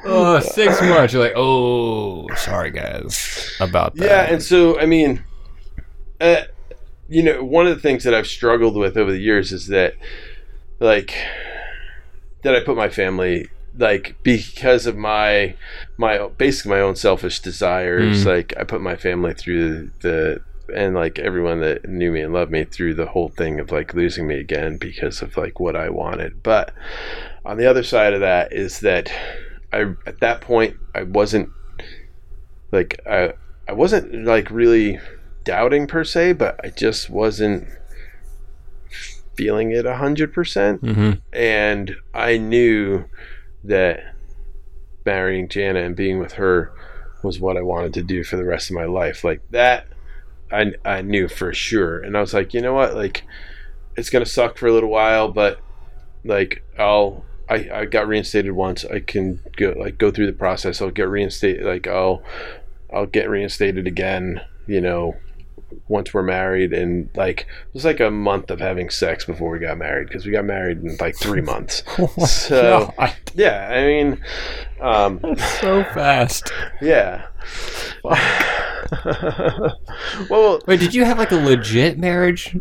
oh, six months. You're like, oh, sorry, guys, about that. Yeah, and so I mean, uh, you know, one of the things that I've struggled with over the years is that, like, that I put my family like because of my my basically my own selfish desires. Mm. Like I put my family through the and like everyone that knew me and loved me through the whole thing of like losing me again because of like what I wanted. But on the other side of that is that I at that point I wasn't like I I wasn't like really doubting per se, but I just wasn't feeling it a hundred percent. hmm And I knew that marrying Jana and being with her was what I wanted to do for the rest of my life. Like that I I knew for sure. And I was like, you know what? Like it's gonna suck for a little while, but like I'll I, I got reinstated once. I can go like go through the process. I'll get reinstated like I'll I'll get reinstated again, you know, once we're married and like it was like a month of having sex before we got married because we got married in like three months. so God, yeah, I mean, um, so fast. yeah. well, Wait, did you have like a legit marriage?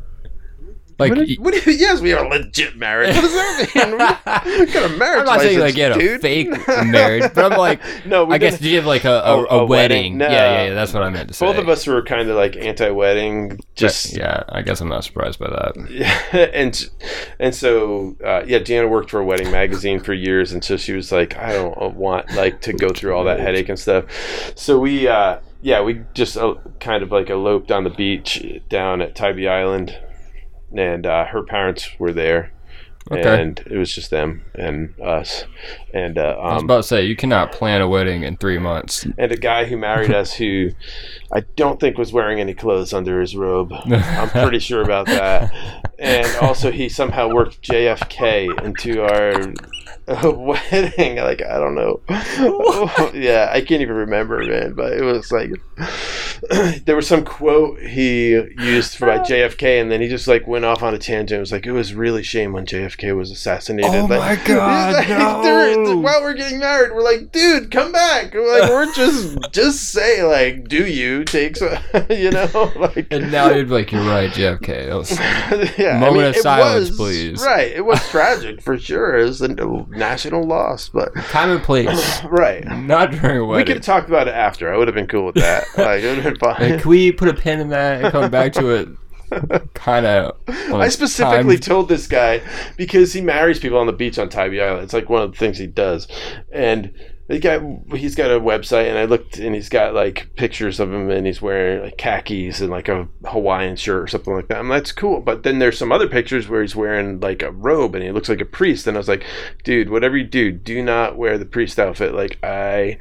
Like, what, do- what you, yes, we are legit married. What does that mean? what kind of marriage I'm not saying like license, had a fake marriage, but I'm like, no, we I guess didn't- you have like a, a, A- a, a wedding? wedding? No. Yeah, yeah, yeah. That's what I meant to say. both of us were kind of like anti-wedding, just yeah, I guess I'm not surprised by that. Yeah, and and so uh, yeah, Jana worked for a wedding magazine for years, and so she was like, I don't want like to go through all that headache and stuff. So we, uh, yeah, we just uh, kind of like eloped on the beach down at Tybee Island, and uh, her parents were there, Okay. and it was just them and us, and uh, I was um, about to say you cannot plan a wedding in three months. and a guy who married us who I don't think was wearing any clothes under his robe. I'm pretty sure about that. And also, he somehow worked JFK into our uh, wedding. Like, I don't know. yeah, I can't even remember, man. But it was like there was some quote he used for by JFK, and then he just like went off on a tangent. It was like it was really shame when JFK was assassinated. Oh Like, my God, like, no. there- while we're getting married, we're like, dude, come back. We're like, we're just just say like, do you take some, you know, like. And now you'd be like, you're right, JFK. That was yeah, Moment of silence, was- please. Right, it was tragic for sure. It was a national loss, but time and place, right. not during a wedding. We could have talked about it after. I would have been cool with that. Like it would have been Like, can we put a pin in that and come back to it? Kind of. I specifically told this guy because he marries people on the beach on Tybee Island. It's like one of the things he does, and the guy he's got a website, and I looked, and he's got like pictures of him, and he's wearing like khakis and like a Hawaiian shirt or something like that. And that's cool. But then there's some other pictures where he's wearing like a robe, and he looks like a priest. And I was like, dude, whatever you do, do not wear the priest outfit. Like I,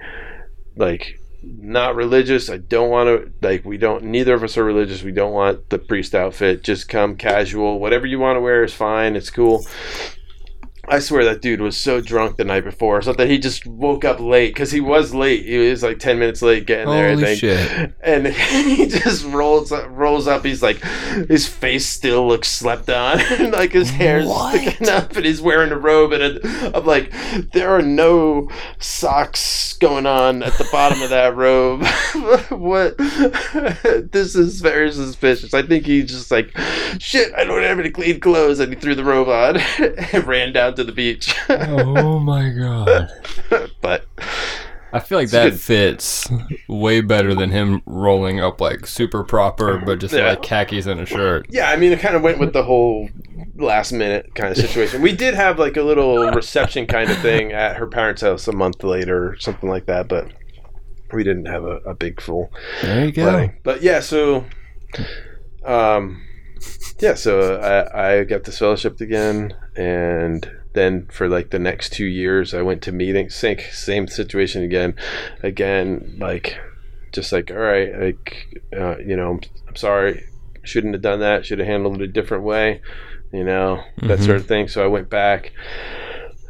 like not religious. I don't want to like we don't neither of us are religious. We don't want the priest outfit. Just come casual. Whatever you want to wear is fine. It's cool. I swear that dude was so drunk the night before so that He just woke up late because he was late. He was like ten minutes late getting there. I Holy think. shit. And he just rolls up, rolls up. He's like, his face still looks slept on, like his hair's What? sticking up, and he's wearing a robe. And I'm like, there are no socks going on at the bottom of that robe. what? this is very suspicious. I think he just like, shit. I don't have any clean clothes, and he threw the robe on and ran down to the beach. Oh my god. but I feel like that fits way better than him rolling up like super proper, but just Yeah. like khakis and a shirt. Yeah, I mean, it kind of went with the whole last minute kind of situation. We did have like a little reception kind of thing at her parents' house a month later or something like that, but we didn't have a, a big full There you go. wedding. But yeah, so, um, yeah, so I, I got disfellowshipped again, and then for like the next two years, I went to meetings. Same same situation again, again like just like all right, like uh, you know, I'm, I'm sorry, shouldn't have done that. Should have handled it a different way, you know, that Mhm. sort of thing. So I went back,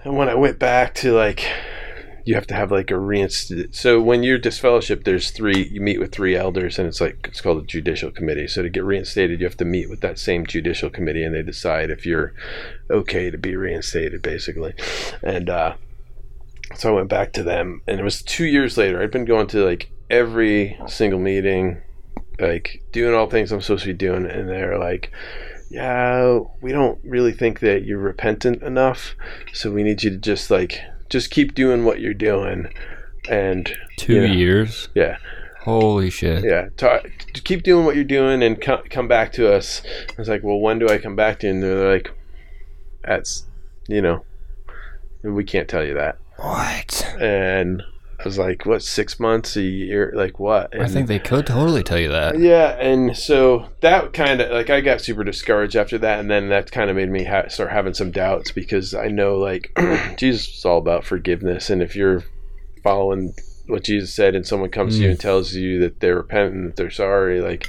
and when I went back to like you have to have like a reinstate. So when you're disfellowship, there's three. You meet with three elders, and it's like it's called a judicial committee. So to get reinstated, you have to meet with that same judicial committee, and they decide if you're okay to be reinstated, basically. And uh, so I went back to them, and it was two years later. I'd been going to like every single meeting, like doing all things I'm supposed to be doing, and they're like. Yeah, we don't really think that you're repentant enough, so we need you to just like just keep doing what you're doing and Two Yeah. years. yeah Holy shit. yeah keep doing what you're doing and co- come back to us i was like well when do i come back to you and they're like that's you know we can't tell you that What? and i was like what six months a year like what I think they could totally tell you that. yeah, and so that kind of like I got super discouraged after that, and then that kind of made me ha- start having some doubts because I know like Jesus is all about forgiveness, and if you're following what Jesus said, and someone comes to you Mm. and tells you that they're repentant, that they're sorry, like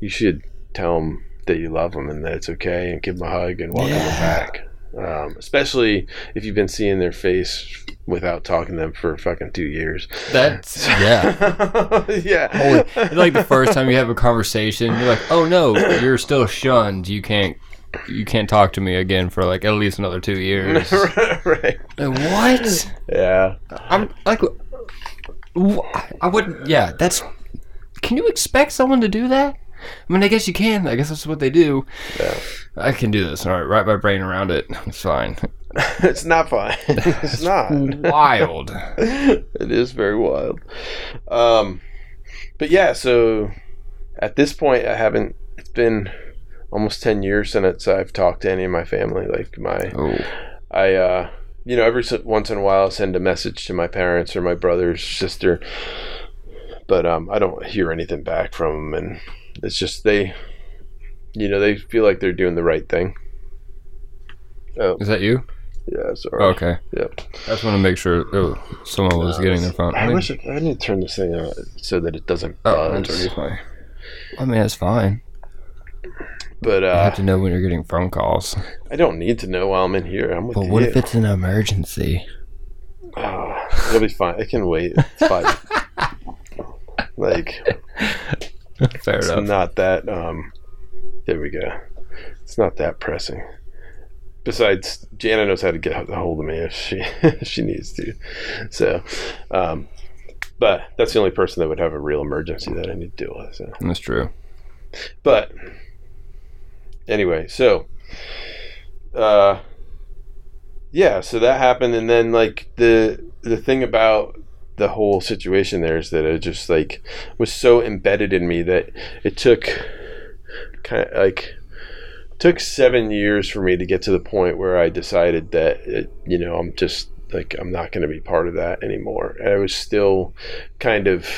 you should tell them that you love them and that it's okay, and give them a hug and welcome them back. Um, especially if you've been seeing their face without talking to them for fucking two years. That's yeah. yeah. Holy, like the first time you have a conversation, you're like, "Oh no, you're still shunned. You can't, you can't talk to me again for like at least another two years." right. Like, what? Yeah. I'm like, I wouldn't. Yeah, that's. Can you expect someone to do that? I mean, I guess you can. I guess that's what they do. Yeah. I can do this. All right, wrap my brain around it. It's fine. it's not fine. it's not. Wild. it is very wild. Um, but yeah, so at this point, I haven't. It's been almost ten years since I've talked to any of my family. Like my, Oh, I, uh, you know, every once in a while, I send a message to my parents or my brother's sister, but um, I don't hear anything back from them, and it's just they, you know, they feel like they're doing the right thing. Oh, is that you? yeah, sorry. Okay. Yep. I just want to make sure oh, someone was getting their phone. I mean, wish I, I need to turn this thing on so that it doesn't Oh, buzz. that's fine. I mean, it's fine. But You uh, have to know when you're getting phone calls. I don't need to know while I'm in here. I'm with But you. what if it's an emergency? Oh, it'll be fine. I can wait. It's fine. like Fair it's enough. not that. Um, there we go. It's not that pressing. Besides, Jana knows how to get a hold of me if she if she needs to. So, um, but that's the only person that would have a real emergency that I need to deal with. So. That's true. But anyway, so uh yeah, so that happened and then like the the thing about the whole situation there is that it just like was so embedded in me that it took kind of like took 7 years for me to get to the point where I decided that it, you know, I'm just like I'm not going to be part of that anymore. And I was still kind of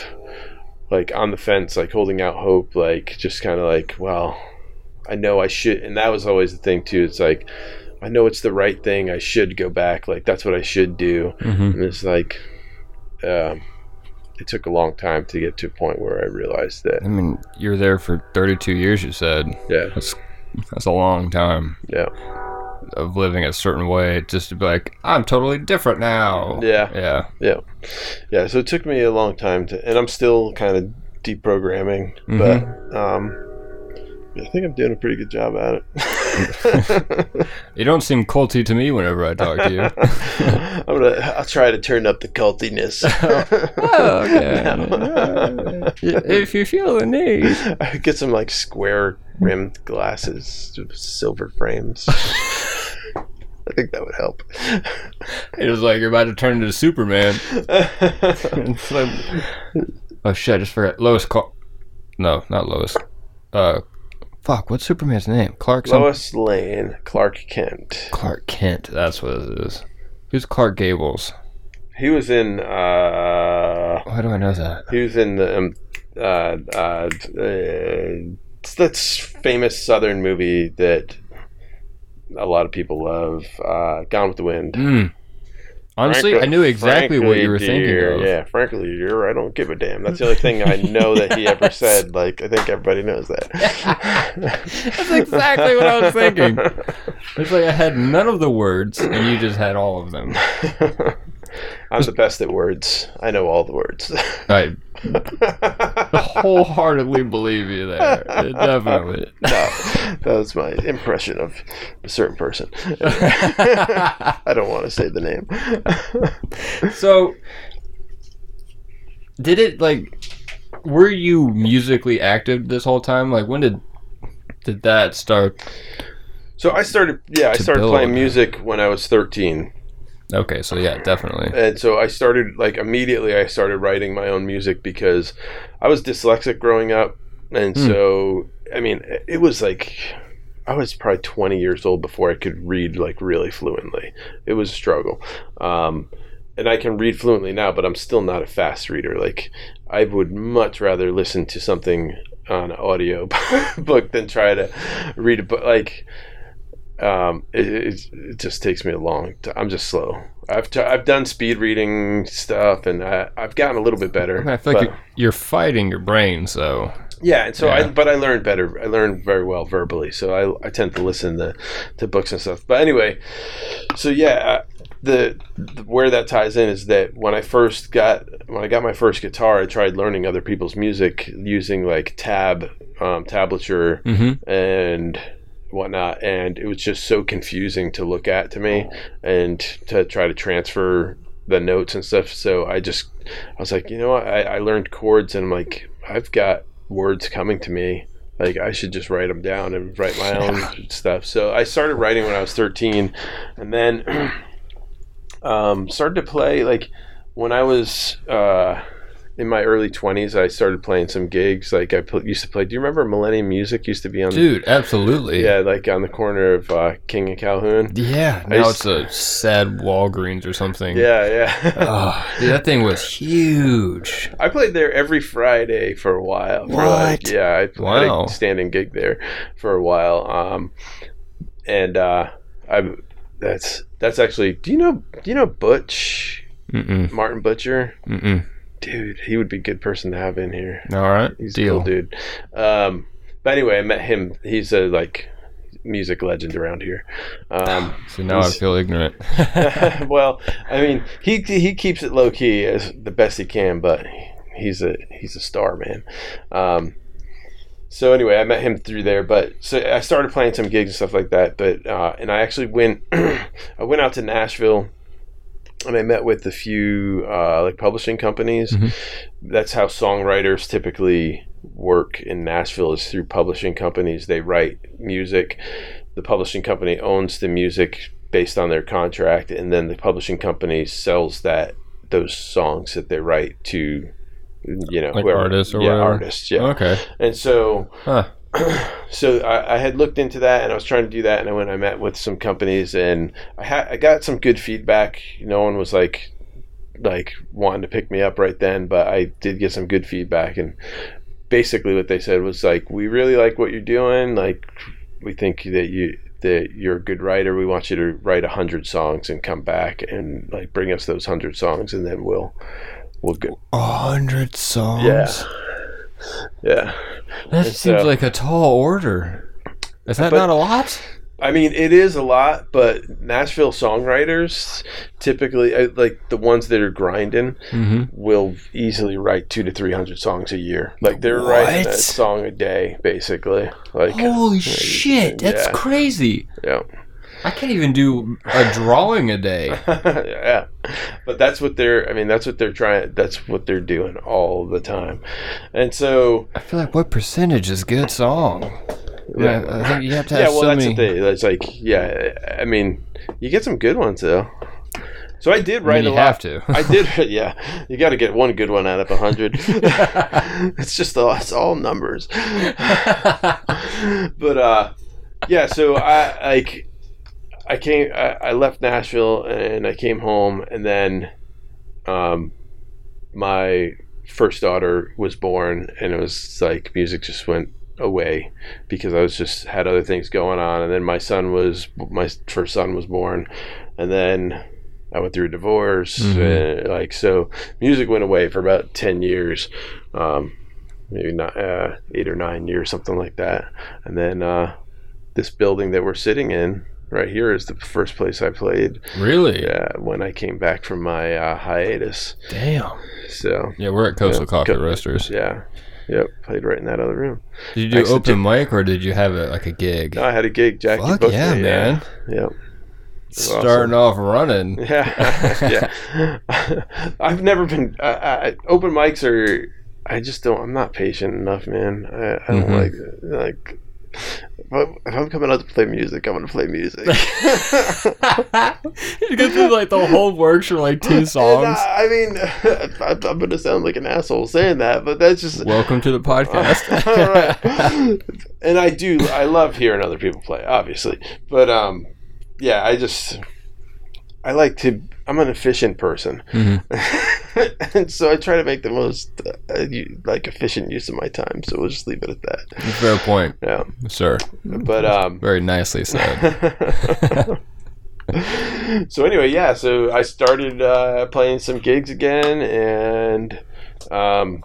like on the fence, like holding out hope, like just kind of like, well, I know I should, and that was always the thing too. It's like, I know it's the right thing. I should go back. Like that's what I should do. hmm And it's like, um, it took a long time to get to a point where I realized that, I mean, you're there for 32 years. You said yeah, that's that's a long time yeah, of living a certain way. Just to be like, I'm totally different now. Yeah. Yeah. yeah, yeah. So it took me a long time to, and I'm still kind of deprogramming, Mm-hmm. but um, I think I'm doing a pretty good job at it. You don't seem culty to me whenever I talk to you. I'm gonna. I'll try to turn up the cultiness. oh, okay. if you feel the need. I get some like square rimmed glasses with silver frames. I think that would help. It was like you're about to turn into Superman. Like- oh shit! I just forgot. Lois. Car- no, not Lois. Uh, fuck. What's Superman's name? Clark. some- Lois Lane, Clark Kent. Clark Kent. That's what it is. Who's Clark Gables? He was in. uh Why do I know that? He was in the. Um, uh, uh, uh, it's that famous Southern movie that a lot of people love. Uh, Gone with the Wind. Mm. Honestly, Frankly- I knew exactly what you were frankly, thinking of. Yeah, frankly, dear, I don't give a damn. That's the only thing I know that he ever said. Like, I think everybody knows that. That's exactly what I was thinking. It's like I had none of the words, and you just had all of them. I'm the best at words. I know all the words. I wholeheartedly believe you there. Definitely. no, that was my impression of a certain person. I don't want to say the name. So, did it like? Were you musically active this whole time? Like, when did did that start? so I started, yeah, I started playing music when I was 13. Okay, so yeah, definitely. and so I started like immediately. I started writing my own music because I was dyslexic growing up, and Hmm. so I mean, it was like I was probably 20 years old before I could read like really fluently. It was a struggle, um, and I can read fluently now, but I'm still not a fast reader. Like I would much rather listen to something on audio book than try to read a book. Like um, it, it, it just takes me a long time. I'm just slow. I've t- I've done speed reading stuff, and I, I've gotten a little bit better. I, feel but- you're, fighting your brain, so yeah, and so I but I learned better. I learned very well verbally, so I, I tend to listen to, to books and stuff. But anyway, so yeah, uh, the, the where that ties in is that when I first got when I got my first guitar, I tried learning other people's music using like tab um, tablature mm-hmm. and whatnot, and it was just so confusing to look at to me and to try to transfer the notes and stuff. So I just I was like, you know what? I, I learned chords, and I'm like, I've got words coming to me like I should just write them down and write my own stuff. So I started writing when I was 13, and then um, started to play like when I was uh, in my early 20s. I started playing some gigs. Like I pl- used to play. Do you remember Millennium Music used to be on? Dude, absolutely. Yeah, like on the corner of uh, King and Calhoun. Yeah. Now it's a sad Walgreens or something. Yeah, yeah. Oh, dude, that thing was huge. I played there every Friday for a while. For like, What? yeah, I had Wow. a standing gig there for a while. Um, and uh, I that's that's actually. Do you know? Do you know Butch Mm-mm. Martin Butcher? Mm-mm. Dude, he would be a good person to have in here. All right. He's Deal. a cool dude. Um, but anyway, I met him. He's a like music legend around here. Um, So now I feel ignorant. well, I mean, he he keeps it low key as the best he can, but he's a he's a star, man. Um, so anyway, I met him through there, but so I started playing some gigs and stuff like that. But uh, and I actually went I went out to Nashville. And I met with a few uh, like publishing companies. Mhm. That's how songwriters typically work in Nashville is through publishing companies. They write music. The publishing company owns the music based on their contract, and then the publishing company sells that those songs that they write to you know Like whoever- artists or yeah whatever? artists yeah Okay. and so Huh. so I, I had looked into that and I was trying to do that and I went I met with some companies and I had I got some good feedback. No one was like like wanting to pick me up right then, but I did get some good feedback and basically what they said was like we really like what you're doing. Like we think that you that you're a good writer. We want you to write a hundred songs and come back and like bring us those hundred songs and then we'll we'll go. A hundred songs. Yeah. Yeah. That And seems so- like a tall order. Is that But- not a lot? I mean, it is a lot, but Nashville songwriters typically, uh, like the ones that are grinding, Mm-hmm. will easily write two to three hundred songs a year. Like they're writing a song a day, basically. Like, Holy shit, that's yeah. crazy. yeah, I can't even do a drawing a day. yeah. But that's what they're. I mean, that's what they're trying. That's what they're doing all the time. And so, I feel like what percentage is good song? yeah. I think you have to have yeah, well, so that's many. the thing. That's like, yeah. I mean, you get some good ones though. So I did I write mean, you a lot. have to. I did, yeah. You got to get one good one out of a hundred. it's just all, it's all numbers. but uh, yeah. So I like I came. I, I left Nashville and I came home, and then um, my first daughter was born, and it was like music just went away because I was just had other things going on, and then my son was my first son was born, and then I went through a divorce, Mhm. and like so, music went away for about ten years, um, maybe not uh, eight or nine years, something like that, and then uh, this building that we're sitting in right here is the first place I played. really? Yeah, when I came back from my uh, hiatus, Damn. so Yeah, we're at Coastal Yeah, Coffee co- Roasters. yeah. Yep, played right in that other room. Did you do open mic or did you have a, like a gig? No, I had a gig. Jackie Fuck booked yeah, me. man. Yeah. Starting off running. Yeah, yeah. I've never been uh, uh, open mics are. I just don't. I'm not patient enough, man. I, I don't Mhm. like like. If I'm- if I'm coming out to play music, I'm gonna play music. you go through like the whole works for like two songs. uh, I mean, I'm, I'm gonna sound like an asshole saying that, but that's just Welcome to the podcast. Right. and I do. I love hearing other people play, obviously. But um, yeah, I just I like to. I'm an efficient person, Mhm. and so I try to make the most uh, like efficient use of my time. So we'll just leave it at that. Fair point, Yeah, sir. but um. Very nicely said. so anyway, yeah. So I started uh, playing some gigs again, and um,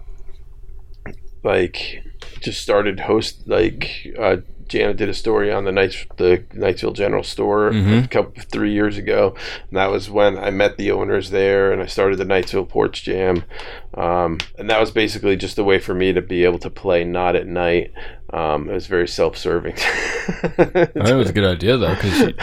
like just started host like uh, Jana did a story on the Knights the Knightsville General Store Mhm. a couple three years ago, and that was when I met the owners there, and I started the Knightsville Porch Jam, um, and that was basically just a way for me to be able to play not at night. Um, it was very self-serving. I think it was a good idea though, because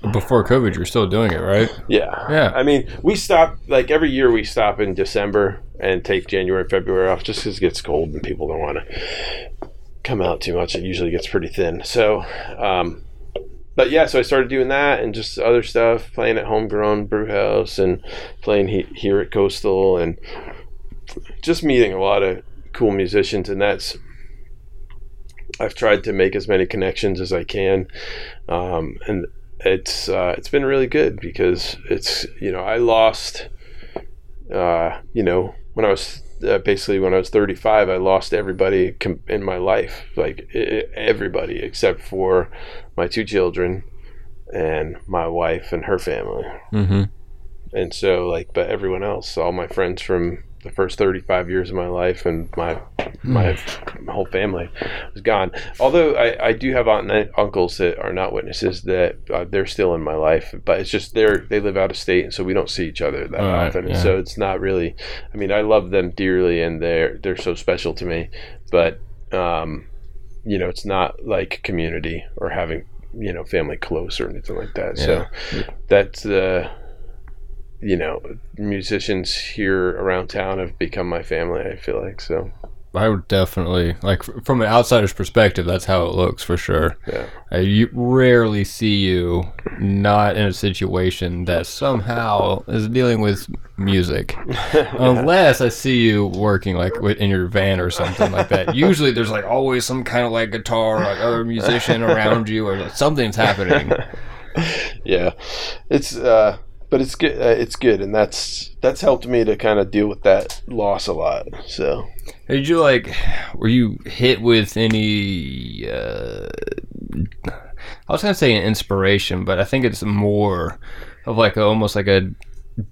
before COVID, you're still doing it, right? Yeah. Yeah. I mean, we stop, like every year we stop in December and take January and February off just because it gets cold and people don't want to come out too much. It usually gets pretty thin. So, um, but yeah, so I started doing that and just other stuff, playing at Homegrown Brew House and playing he- here at Coastal and just meeting a lot of cool musicians. And that's, I've tried to make as many connections as I can. Um, and it's, uh, it's been really good because it's, you know, I lost, uh, you know, when I was uh, basically when I was 35, I lost everybody com- in my life, like I- everybody except for my two children and my wife and her family. Mm-hmm. And so, like, but everyone else, all my friends from the first 35 years of my life and my my whole family was gone. Although I, I do have aunt and uncles that are not witnesses that uh, they're still in my life, but it's just they're they live out of state, and so we don't see each other that right, often. Yeah. so it's not really. I mean, I love them dearly, and they're they're so special to me, but um, you know, it's not like community or having you know family close or anything like that. So that's uh you know musicians here around town have become my family i feel like so I would definitely like from an outsider's perspective. That's how it looks for sure. yeah Uh, you rarely see you not in a situation that somehow is dealing with music, unless I see you working like in your van or something like that. Usually, there's like always some kind of like guitar, like other musician around you, or like, something's happening. yeah it's uh but it's good uh, it's good and that's that's helped me to kind of deal with that loss a lot so Did you like? Were you hit with any? Uh, I was gonna say an inspiration, but I think it's more of like a, almost like a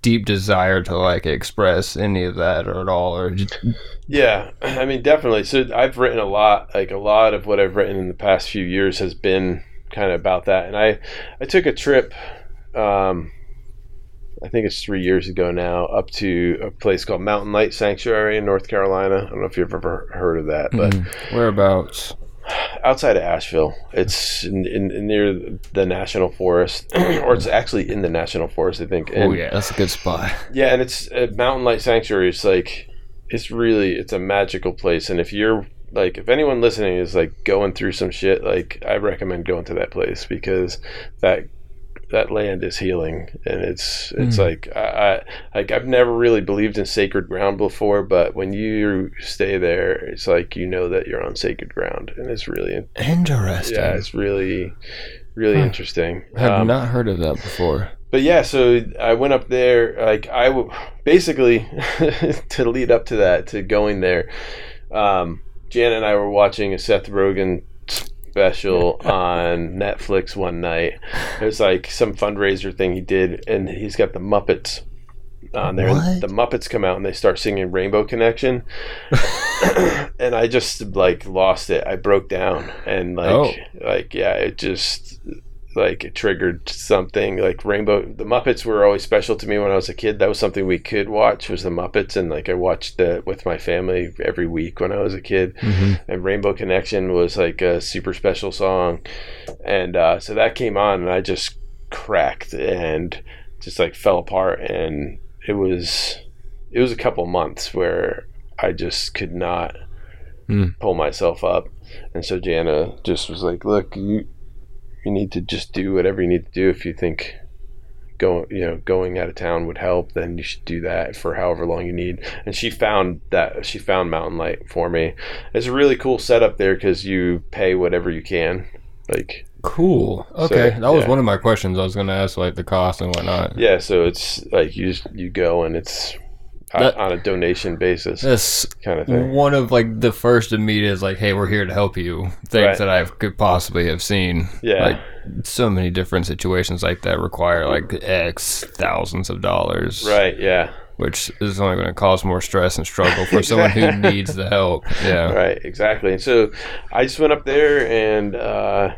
deep desire to like express any of that or at all, or just, Yeah, I mean, definitely. So I've written a lot. Like a lot of what I've written in the past few years has been kind of about that. And I, I took a trip. Um, I think it's three years ago now, up to a place called Mountain Light Sanctuary in North Carolina. I don't know if you've ever heard of that, but whereabouts? outside of Asheville. It's in, in, near the national forest, or it's actually in the national forest, I think. Oh yeah, that's a good spot. yeah, and it's uh, Mountain Light Sanctuary. It's like it's really it's a magical place, and if you're like if anyone listening is like going through some shit, like I recommend going to that place because that that land is healing, and it's it's like I, I like I've never really believed in sacred ground before, but when you stay there, it's like you know that you're on sacred ground, and it's really Interesting. yeah, it's really really Huh. interesting. I have Um, not heard of that before. but yeah, so I went up there. Like I w- basically to lead up to that, to going there. Um, Jan and I were watching a Seth Rogen special on Netflix one night. It was like some fundraiser thing he did, and he's got the Muppets on there. What? The Muppets come out and they start singing Rainbow Connection, and I just like lost it. I broke down, and like, Oh. like yeah, it just like it triggered something like rainbow the muppets were always special to me when i was a kid. That was something we could watch was the muppets and like i watched that with my family every week when i was a kid. Mhm. and rainbow connection was like a super special song. And uh, so that came on and i just cracked and just like fell apart. And it was it was a couple months where i just could not Hmm. pull myself up. And so jana just was like look you you need to just do whatever you need to do if you think going you know going out of town would help then you should do that for however long you need and she found that she found mountain light for me it's a really cool setup there because you pay whatever you can like Cool. Okay, So, that was yeah. one of my questions. I was going to ask, like the cost and whatnot. yeah so it's like you just, you go and it's That- on a donation basis That's kind of thing one of like the first immediate is like, hey, we're here to help you. Things Right. that I could possibly have seen. Yeah. Like so many different situations like that require like X thousands of dollars. right yeah Which is only going to cause more stress and struggle for someone who needs the help. Yeah. Right, exactly. And so I just went up there and uh,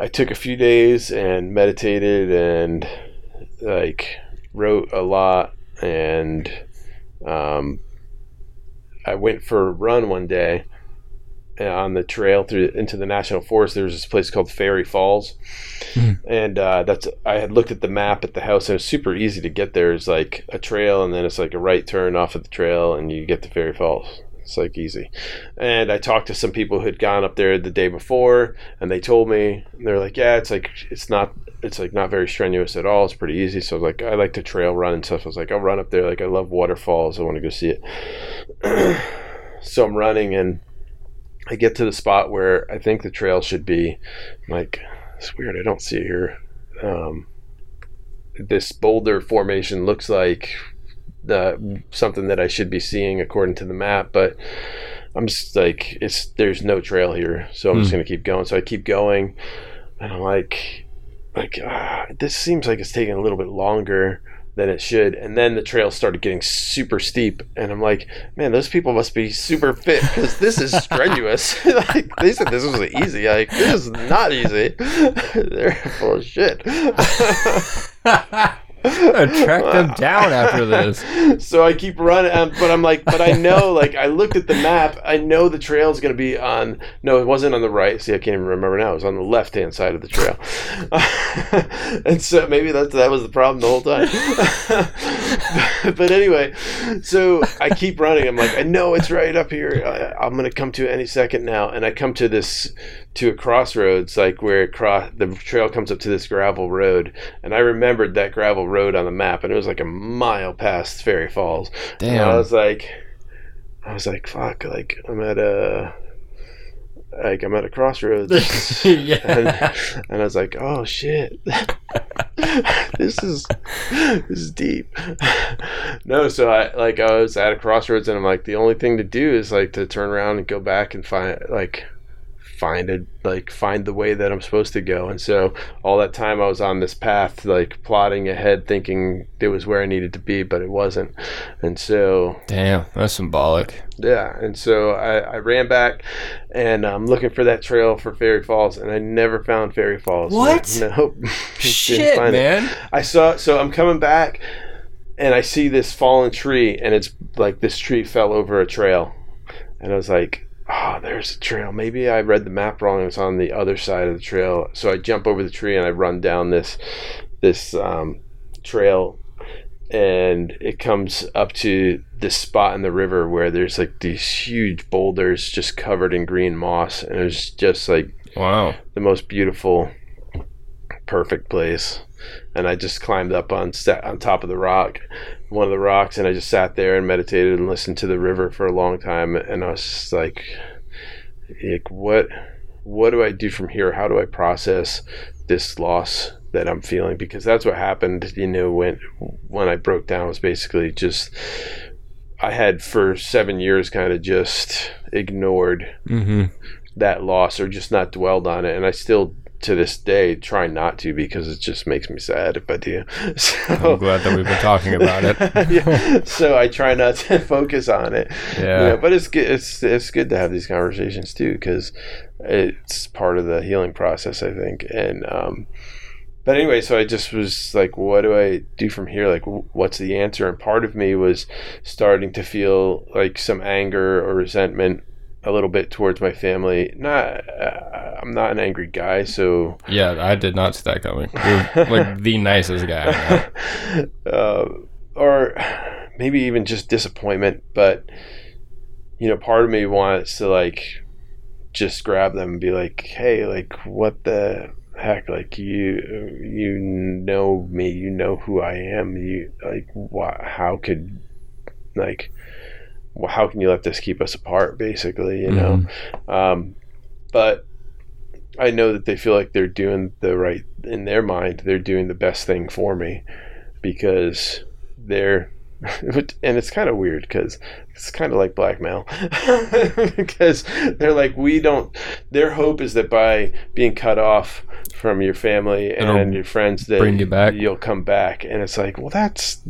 I took a few days and meditated and like wrote a lot and um, I went for a run one day uh, on the trail through into the national forest. There's this place called Fairy Falls, and uh, that's I had looked at the map at the house, and it's super easy to get there. It's like a trail, and then it's like a right turn off of the trail, and you get to Fairy Falls. It's like easy. And I talked to some people who had gone up there the day before, and they told me they're like, yeah, it's like it's not it's like not very strenuous at all. It's pretty easy. So I like, I like to trail run and stuff. I was like, I'll run up there. Like I love waterfalls. I want to go see it. so I'm running and I get to the spot where I think the trail should be. I'm like, it's weird. I don't see it here. Um, this boulder formation looks like uh, something that I should be seeing according to the map, but I'm just like, it's there's no trail here, so I'm just Hmm. gonna keep going. So I keep going, and I'm like, like ah, this seems like it's taking a little bit longer than it should. And then the trail started getting super steep, and I'm like, man, those people must be super fit because this is strenuous. like they said this was easy. Like this is not easy. They're full of shit. Track them down after this. so I keep running, um, but I'm like, but I know, like, I looked at the map. I know the trail is going to be on. No, it wasn't on the right. See, I can't even remember now. It was on the left hand side of the trail, and so maybe that that was the problem the whole time. but anyway, so I keep running. I'm like, I know it's right up here. I, I'm going to come to it any second now, and I come to this to a crossroads, like where it cross the trail comes up to this gravel road, and I remembered that gravel road on the map, and it was like a mile past Fairy Falls. And I was like, I was like, fuck, like I'm at a, like I'm at a crossroads. and, yeah. and I was like, oh shit. this is this is deep. no, so I like I was at a crossroads and I'm like the only thing to do is like to turn around and go back and find like find it like find the way that I'm supposed to go. And so all that time I was on this path like plotting ahead thinking it was where I needed to be, but it wasn't. And so Damn, that's symbolic. yeah, and so I, I ran back and I'm looking for that trail for Fairy Falls, and I never found Fairy Falls. What? Nope. Didn't Shit, find it. man. I saw, so I'm coming back and I see this fallen tree, and it's like this tree fell over a trail. And I was like, oh, there's a trail. Maybe I read the map wrong. It was on the other side of the trail. So I jump over the tree and I run down this, this um, trail and it comes up to this spot in the river where there's like these huge boulders just covered in green moss and it's just like Wow. the most beautiful perfect place and i just climbed up on sat on top of the rock one of the rocks and i just sat there and meditated and listened to the river for a long time and i was just like like what what do i do from here how do i process this loss that i'm feeling because that's what happened you know when when i broke down was basically just i had for seven years kind of just ignored Mm-hmm. that loss or just not dwelled on it and i still to this day try not to because it just makes me sad if i do. So I'm glad that we've been talking about it. yeah, so i try not to focus on it. Yeah. yeah, but it's good it's it's good to have these conversations too because it's part of the healing process i think. And um but anyway so i just was like what do i do from here? Like what's the answer? And part of me was starting to feel like some anger or resentment a little bit towards my family not uh, i'm not an angry guy so Yeah, I did not see that coming. You're like the nicest guy. uh, or maybe even just disappointment. But you know, part of me wants to like just grab them and be like, "Hey, like, what the heck? Like, you you know me, you know who I am. You like, what? how could like." Wh- How can you let this keep us apart? Basically, you know. Um, but I know that they feel like they're doing the right in their mind. They're doing the best thing for me because they're and it's kind of weird because it's kind of like blackmail because they're like we don't their hope is that by being cut off from your family It'll and your friends that bring you back. you'll come back and it's like well that's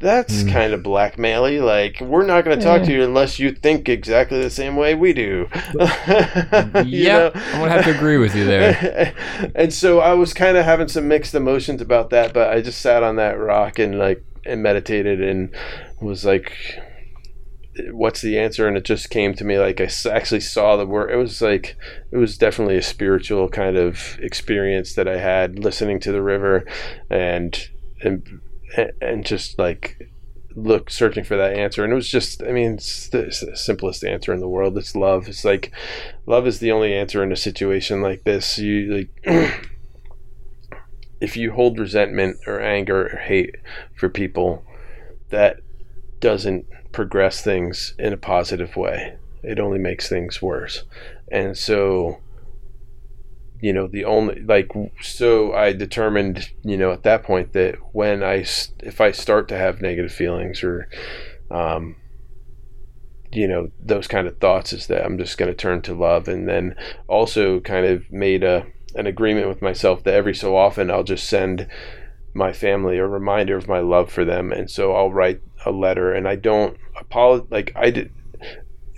that's Hmm. kind of blackmaily like we're not going to talk to you unless you think exactly the same way we do You yeah, know? I'm gonna have to agree with you there. and so I was kind of having some mixed emotions about that, but I just sat on that rock and like and meditated and was like, "What's the answer?" And it just came to me like I actually saw the word. It was like it was definitely a spiritual kind of experience that I had listening to the river and and and just like look searching for that answer. And it was just i mean it's the, it's the simplest answer in the world. It's love. It's like love is the only answer in a situation like this. You like if you hold resentment or anger or hate for people that doesn't progress things in a positive way. It only makes things worse. And so you know the only like so i determined you know at that point that when i if i start to have negative feelings or um you know those kind of thoughts is that i'm just going to turn to love. And then also kind of made a an agreement with myself that every so often i'll just send my family a reminder of my love for them. And so i'll write a letter and i don't apologize like i did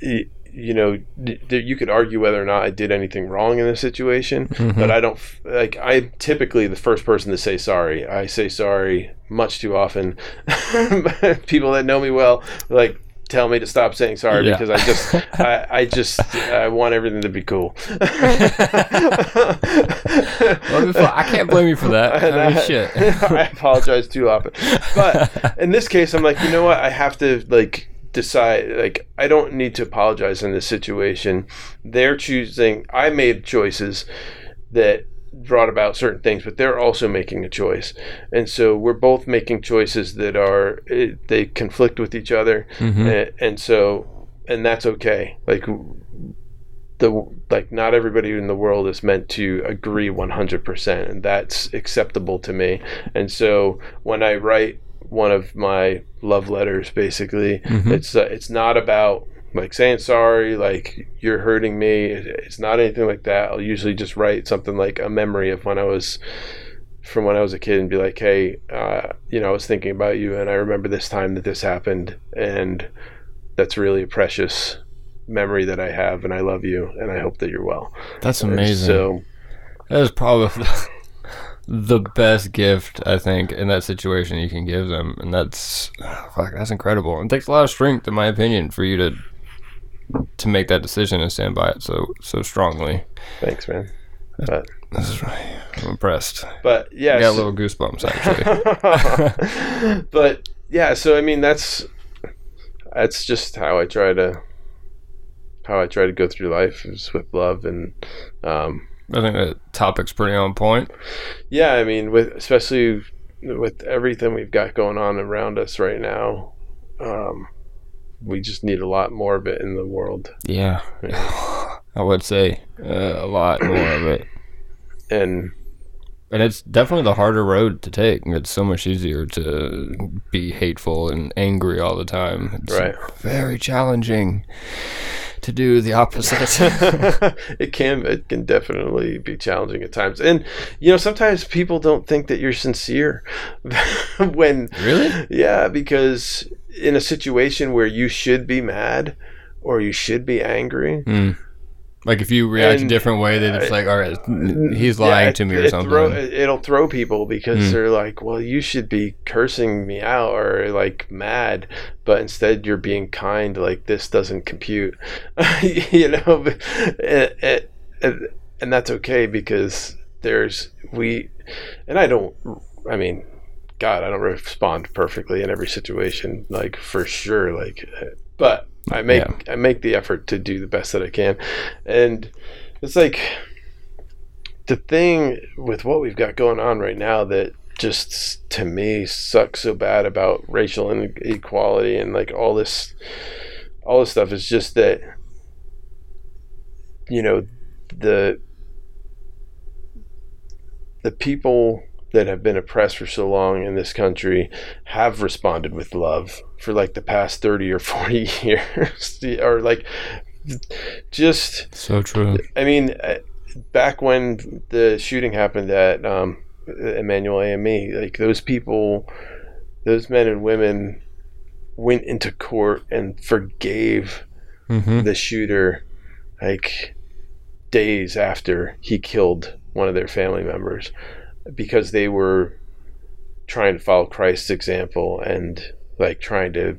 y- you know d- you could argue whether or not i did anything wrong in this situation mm-hmm. but i don't f- like i'm typically the first person to say sorry i say sorry much too often people that know me well like tell me to stop saying sorry Yeah. because i just I, I just i want everything to be cool Well, I can't blame you for that. I mean, I- shit. I apologize too often. But in this case, I'm like, you know what? I have to like decide. Like, I don't need to apologize in this situation. They're choosing. I made choices that brought about certain things, but they're also making a choice, and so we're both making choices that are eh, they conflict with each other, Mhm. and, and so and that's okay. Like the like not everybody in the world is meant to agree 100% and that's acceptable to me and so when i write one of my love letters basically Mhm. it's uh, it's not about like saying sorry like you're hurting me it's not anything like that i'll usually just write something like a memory of when i was from when i was a kid and be like hey uh, you know i was thinking about you and i remember this time that this happened and that's really a precious memory that I have, and I love you, and I hope that you're well. That's And amazing. So That is probably the best gift I think in that situation you can give them, and that's fuck, that's incredible. It takes a lot of strength, in my opinion, for you to to make that decision and stand by it so so strongly. thanks, man. But This is I'm impressed. but yeah, I got a so- little goosebumps actually. but yeah, so I mean that's that's just how I try to how I try to go through life is with love and um, I think that topic's pretty on point. yeah, I mean with especially with everything we've got going on around us right now, um, we just need a lot more of it in the world. Yeah, I would say uh, a lot more of it. And And it's definitely the harder road to take. It's so much easier to be hateful and angry all the time. It's Right. very challenging to do the opposite. it can it can definitely be challenging at times and you know sometimes people don't think that you're sincere when Really? yeah because in a situation where you should be mad or you should be angry Mm. Like if you react a different way, then it's uh, like, all right, he's lying it- to me or something. throw- it'll throw people because Mm. they're like well you should be cursing me out or like mad but instead you're being kind like this doesn't compute you know it, it, it- and that's okay because there's we and i don't i mean god i don't respond perfectly in every situation like for sure like eh, but i make Yeah. i make the effort to do the best that i can and it's like the thing with what we've got going on right now that just to me sucks so bad about racial inequality and like all this all this stuff is just that you know the the people that have been oppressed for so long in this country have responded with love for like the past 30 or 40 years. Or like just so true. I mean, uh, back when the shooting happened at um, Emanuel AME, like those people, those men and women went into court and forgave hmm the shooter like days after he killed one of their family members because they were trying to follow Christ's example and like trying to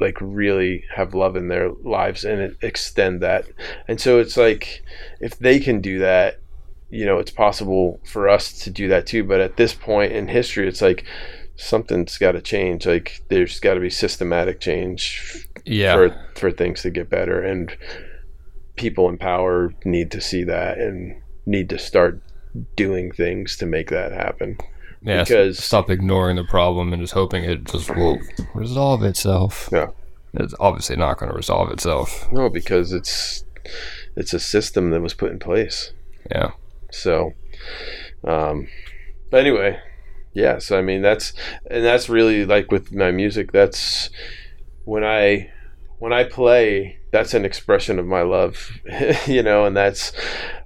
like really have love in their lives and extend that. And so it's like if they can do that, you know, it's possible for us to do that too, but at this point in history it's like something's got to change. Like there's got to be systematic change Yeah. for for things to get better, and people in power need to see that and need to start doing things to make that happen. yeah. because- stop ignoring the problem and just hoping it just will resolve itself. Yeah. It's obviously not going to resolve itself. No, because it's it's a system that was put in place. Yeah. So, um, but anyway, yeah. So I mean, that's and that's really like with my music. That's when I when I play. That's an expression of my love, you know, and that's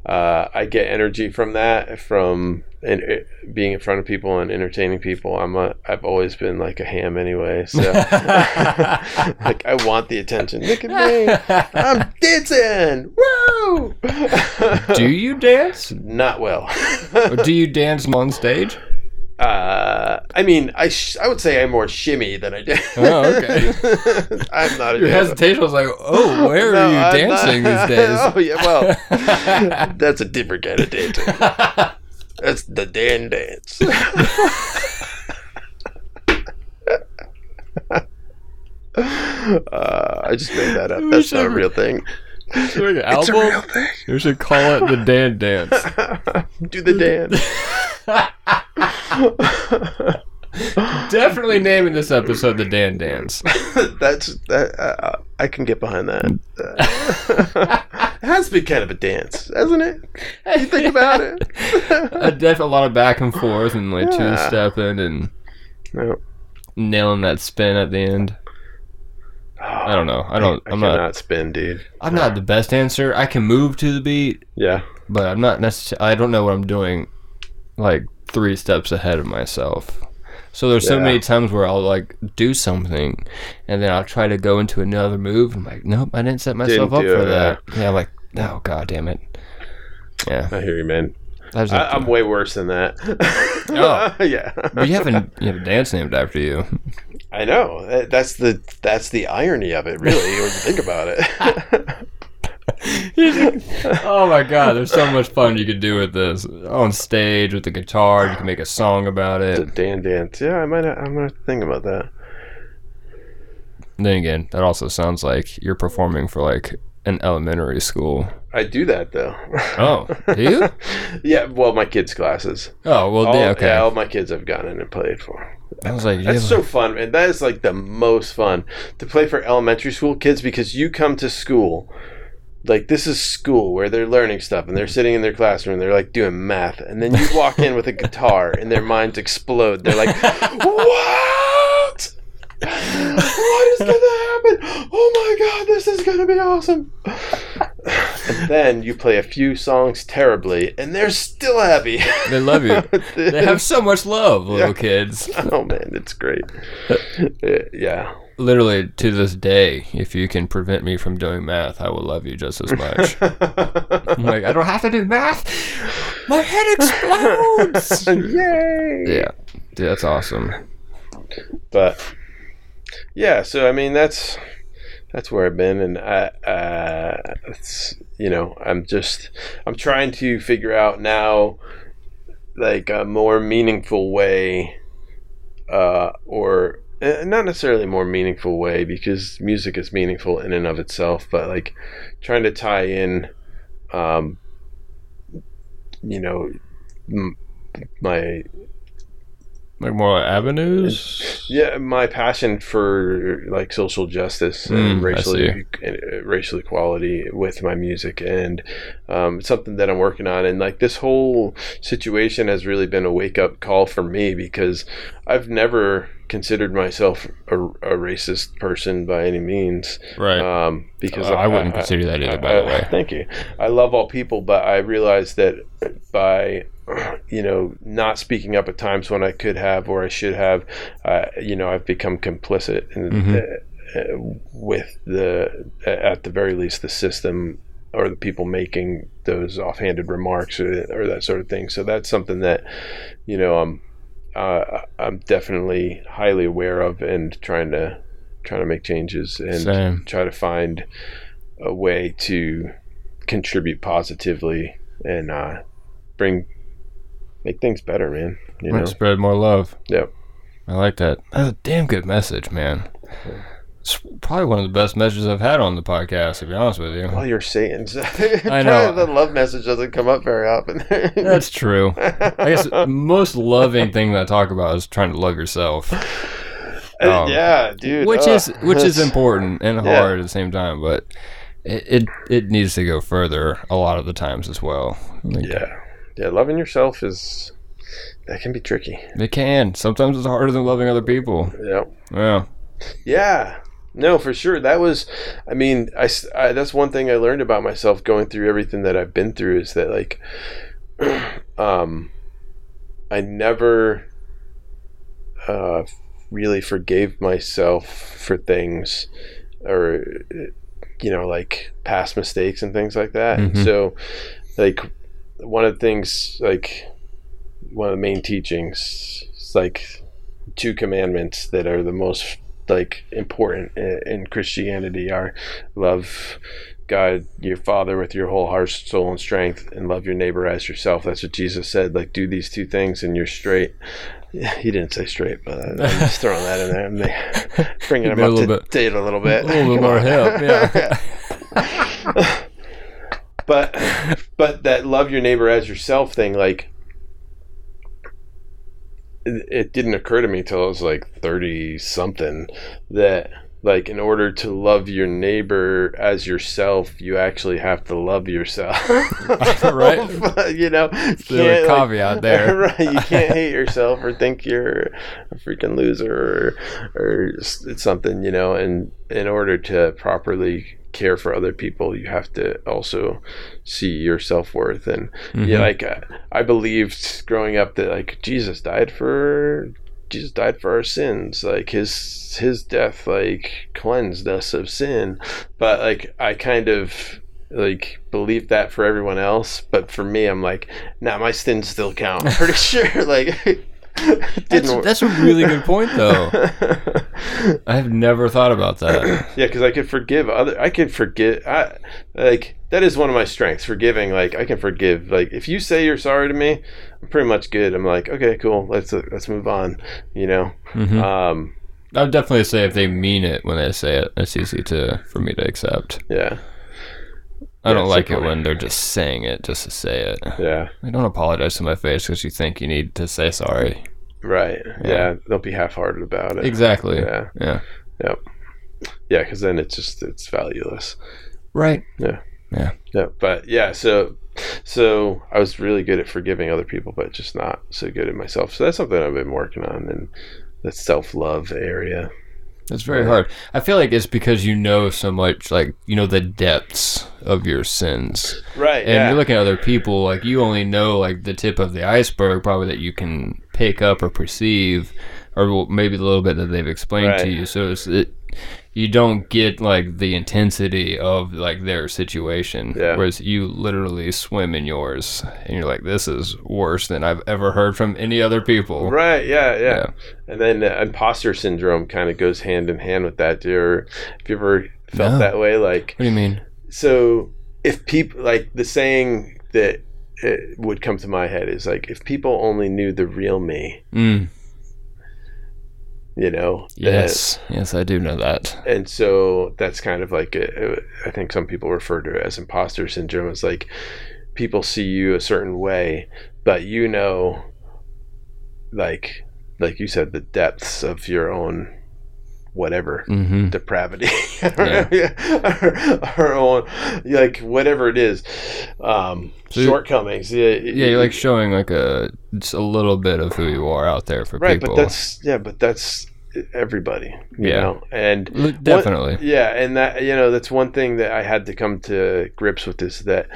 uh, I get energy from that from in, being in front of people and entertaining people. I'm a I've always been like a ham anyway, so like I want the attention. Look at me, I'm dancing. Woo! Do you dance? Not well. Do you dance on stage? Uh, I mean, I sh- I would say I'm more shimmy than I did. Oh, okay. I'm not a Your dancer. hesitation was like, oh, where No, are you I'm not- dancing these days? oh yeah, well, that's a different kind of dancing. That's the Dan dance. uh, I just made that up. We That's not a real thing. An It's a real thing. You should call it the Dan Dance. Do the Dan. Definitely naming this episode the Dan Dance. That's that. Uh, I can get behind that. Uh, it has to be kind of a dance, hasn't it? You think about it. a, def- a lot of back and forth and like two stepping and No. nailing that spin at the end. I don't know. I don't. I I'm cannot not. spin, dude. I'm not the best dancer. I can move to the beat, Yeah. but I'm not necessarily. I don't know what I'm doing. Like three steps ahead of myself. So there's so many times where I'll like do something, and then I'll try to go into another move. I'm like, nope, I didn't set myself Didn't up for it, that. Yeah, I'm like, oh god damn it. Yeah, I hear you, man. I was I, like, I'm way worse than that. Oh. yeah. but you have a you have a dance named after you. I know. That's the that's the irony of it, really, when you think about it. oh my god, there's so much fun you could do with this on stage with the guitar. You can make a song about it. Dan dance. Yeah, I might. I'm gonna think about that. Then again, that also sounds like you're performing for like an elementary school. I do that though. Oh, do you? yeah. Well, my kids' classes. Oh well, All, yeah, okay. Yeah, all my kids have gone in and played for. I was like, That's so fun, and that is like the most fun to play for elementary school kids because you come to school, like this is school where they're learning stuff and they're sitting in their classroom, they're like doing math, and then you walk in with a guitar and their minds explode. They're like, "What? What is gonna happen? Oh my god, this is gonna be awesome!" And then you play a few songs terribly, and they're still happy. they love you. They have so much love, little Yeah. kids. oh man, it's great. Uh, yeah. Literally to this day, if you can prevent me from doing math, I will love you just as much. I'm like, I don't have to do math. My head explodes. Yay! yeah, Dude, that's awesome. But yeah, so I mean that's that's where I've been, and I, uh, it's you know I'm just I'm trying to figure out now like a more meaningful way, uh, or uh, not necessarily a more meaningful way because music is meaningful in and of itself, but like trying to tie in, um, you know, m- my Like more avenues. Yeah, my passion for like social justice Mm, and I racial and, uh, racial equality with my music, and um, something that I'm working on. And like this whole situation has really been a wake up call for me because I've never considered myself a, a racist person by any means. Right. Um, because Uh, I wouldn't consider that either, by the way. Thank you. I love all people, but I realize that by you know not speaking up at times when I could have or I should have, uh, you know, I've become complicit in, Mhm. uh, uh, with the at the very least the system or the people making those offhanded remarks or, or that sort of thing. So that's something that you know I'm uh, I'm definitely highly aware of and trying to trying to make changes and Same. try to find a way to contribute positively and uh, bring make things better, man. You know, Spread more love. Yep. I like that. That's a damn good message, man. It's probably one of the best messages I've had on the podcast, to be honest with you. Well, you're Satan. So I know. the love message doesn't come up very often. That's true. I guess the most loving thing that I talk about is trying to love yourself, um, yeah, dude. which ugh. is which is important and Yeah. hard at the same time. But it, it it needs to go further a lot of the times as well. Like, Yeah, yeah. Loving yourself is that can be tricky. It can. Sometimes it's harder than loving other people. Yeah. Yeah. Yeah. No, for sure. That was, I mean, I—that's one thing I learned about myself going through everything that I've been through is that like, um, I never, uh, really forgave myself for things or, you know, like past mistakes and things like that. And Mhm. so, like, one of the things, like, one of the main teachings is like two commandments that are the most like important in Christianity are love God your father with your whole heart soul and strength and love your neighbor as yourself. That's what Jesus said like do these two things and you're straight. Yeah, he didn't say straight but I- I'm just throwing that in there. I'm bringing him up to little bit- date a little bit. A little bit more hip, yeah. but but that love your neighbor as yourself thing like it, it didn't occur to me till I was like 30 something that like in order to love your neighbor as yourself you actually have to love yourself Right. you know The can't, like- caveat there. right you can't hate yourself or think you're a freaking loser or or something you know and in order to properly care for other people you have to also see your self-worth. And yeah Mhm. like uh, i believed growing up that like jesus died for jesus died for our sins. Like his his death like cleansed us of sin. But like i kind of like believe that for everyone else. But for me i'm like nah my sins still count. I'm pretty sure. Like That's, that's a really good point, though. I have never thought about that. yeah because i could forgive other i can forgive i like that is one of my strengths forgiving like i can forgive like if you say you're sorry to me i'm pretty much good i'm like okay cool let's let's move on you know Mhm. um I would definitely say if they mean it when they say it, it's easy to for me to accept. yeah I Yeah, don't like it when they're just saying it just to say it. yeah Like, don't apologize to my face because you think you need to say sorry. right Yeah. yeah, don't be half-hearted about it Exactly. yeah Yeah. Yep. yeah because then it's just it's valueless Right. Yeah. Yeah. Yeah, but yeah, so so I was really good at forgiving other people, but just not so good at myself. So that's something I've been working on in the self love area. It's very hard. I feel like it's because you know so much, like you know the depths of your sins, Right. and you're looking at other people like you only know like the tip of the iceberg, probably that you can pick up or perceive, or maybe the little bit that they've explained to you. So it's it, you don't get like the intensity of like their situation, Yeah. whereas you literally swim in yours, and you're like, this is worse than I've ever heard from any other people. Right. Yeah, yeah. Yeah. And then uh, imposter syndrome kind of goes hand in hand with that. Do you ever, have you ever felt No. that way? Like, What do you mean? so if people like the saying that it would come to my head is like, if people only knew the real me, Mm, you know, yes, yes, I do know that. and so that's kind of like a, I think some people refer to it as imposter syndrome. It's like people see you a certain way, but you know, like like you said, the depths of your own whatever Mm-hmm. depravity our own like whatever it is um So yeah Yeah, you're like showing like a just a little bit of who you are out there for right people. but that's yeah but that's everybody you Yeah. know and definitely. One- yeah, and that you know that's one thing that I had to come to grips with is that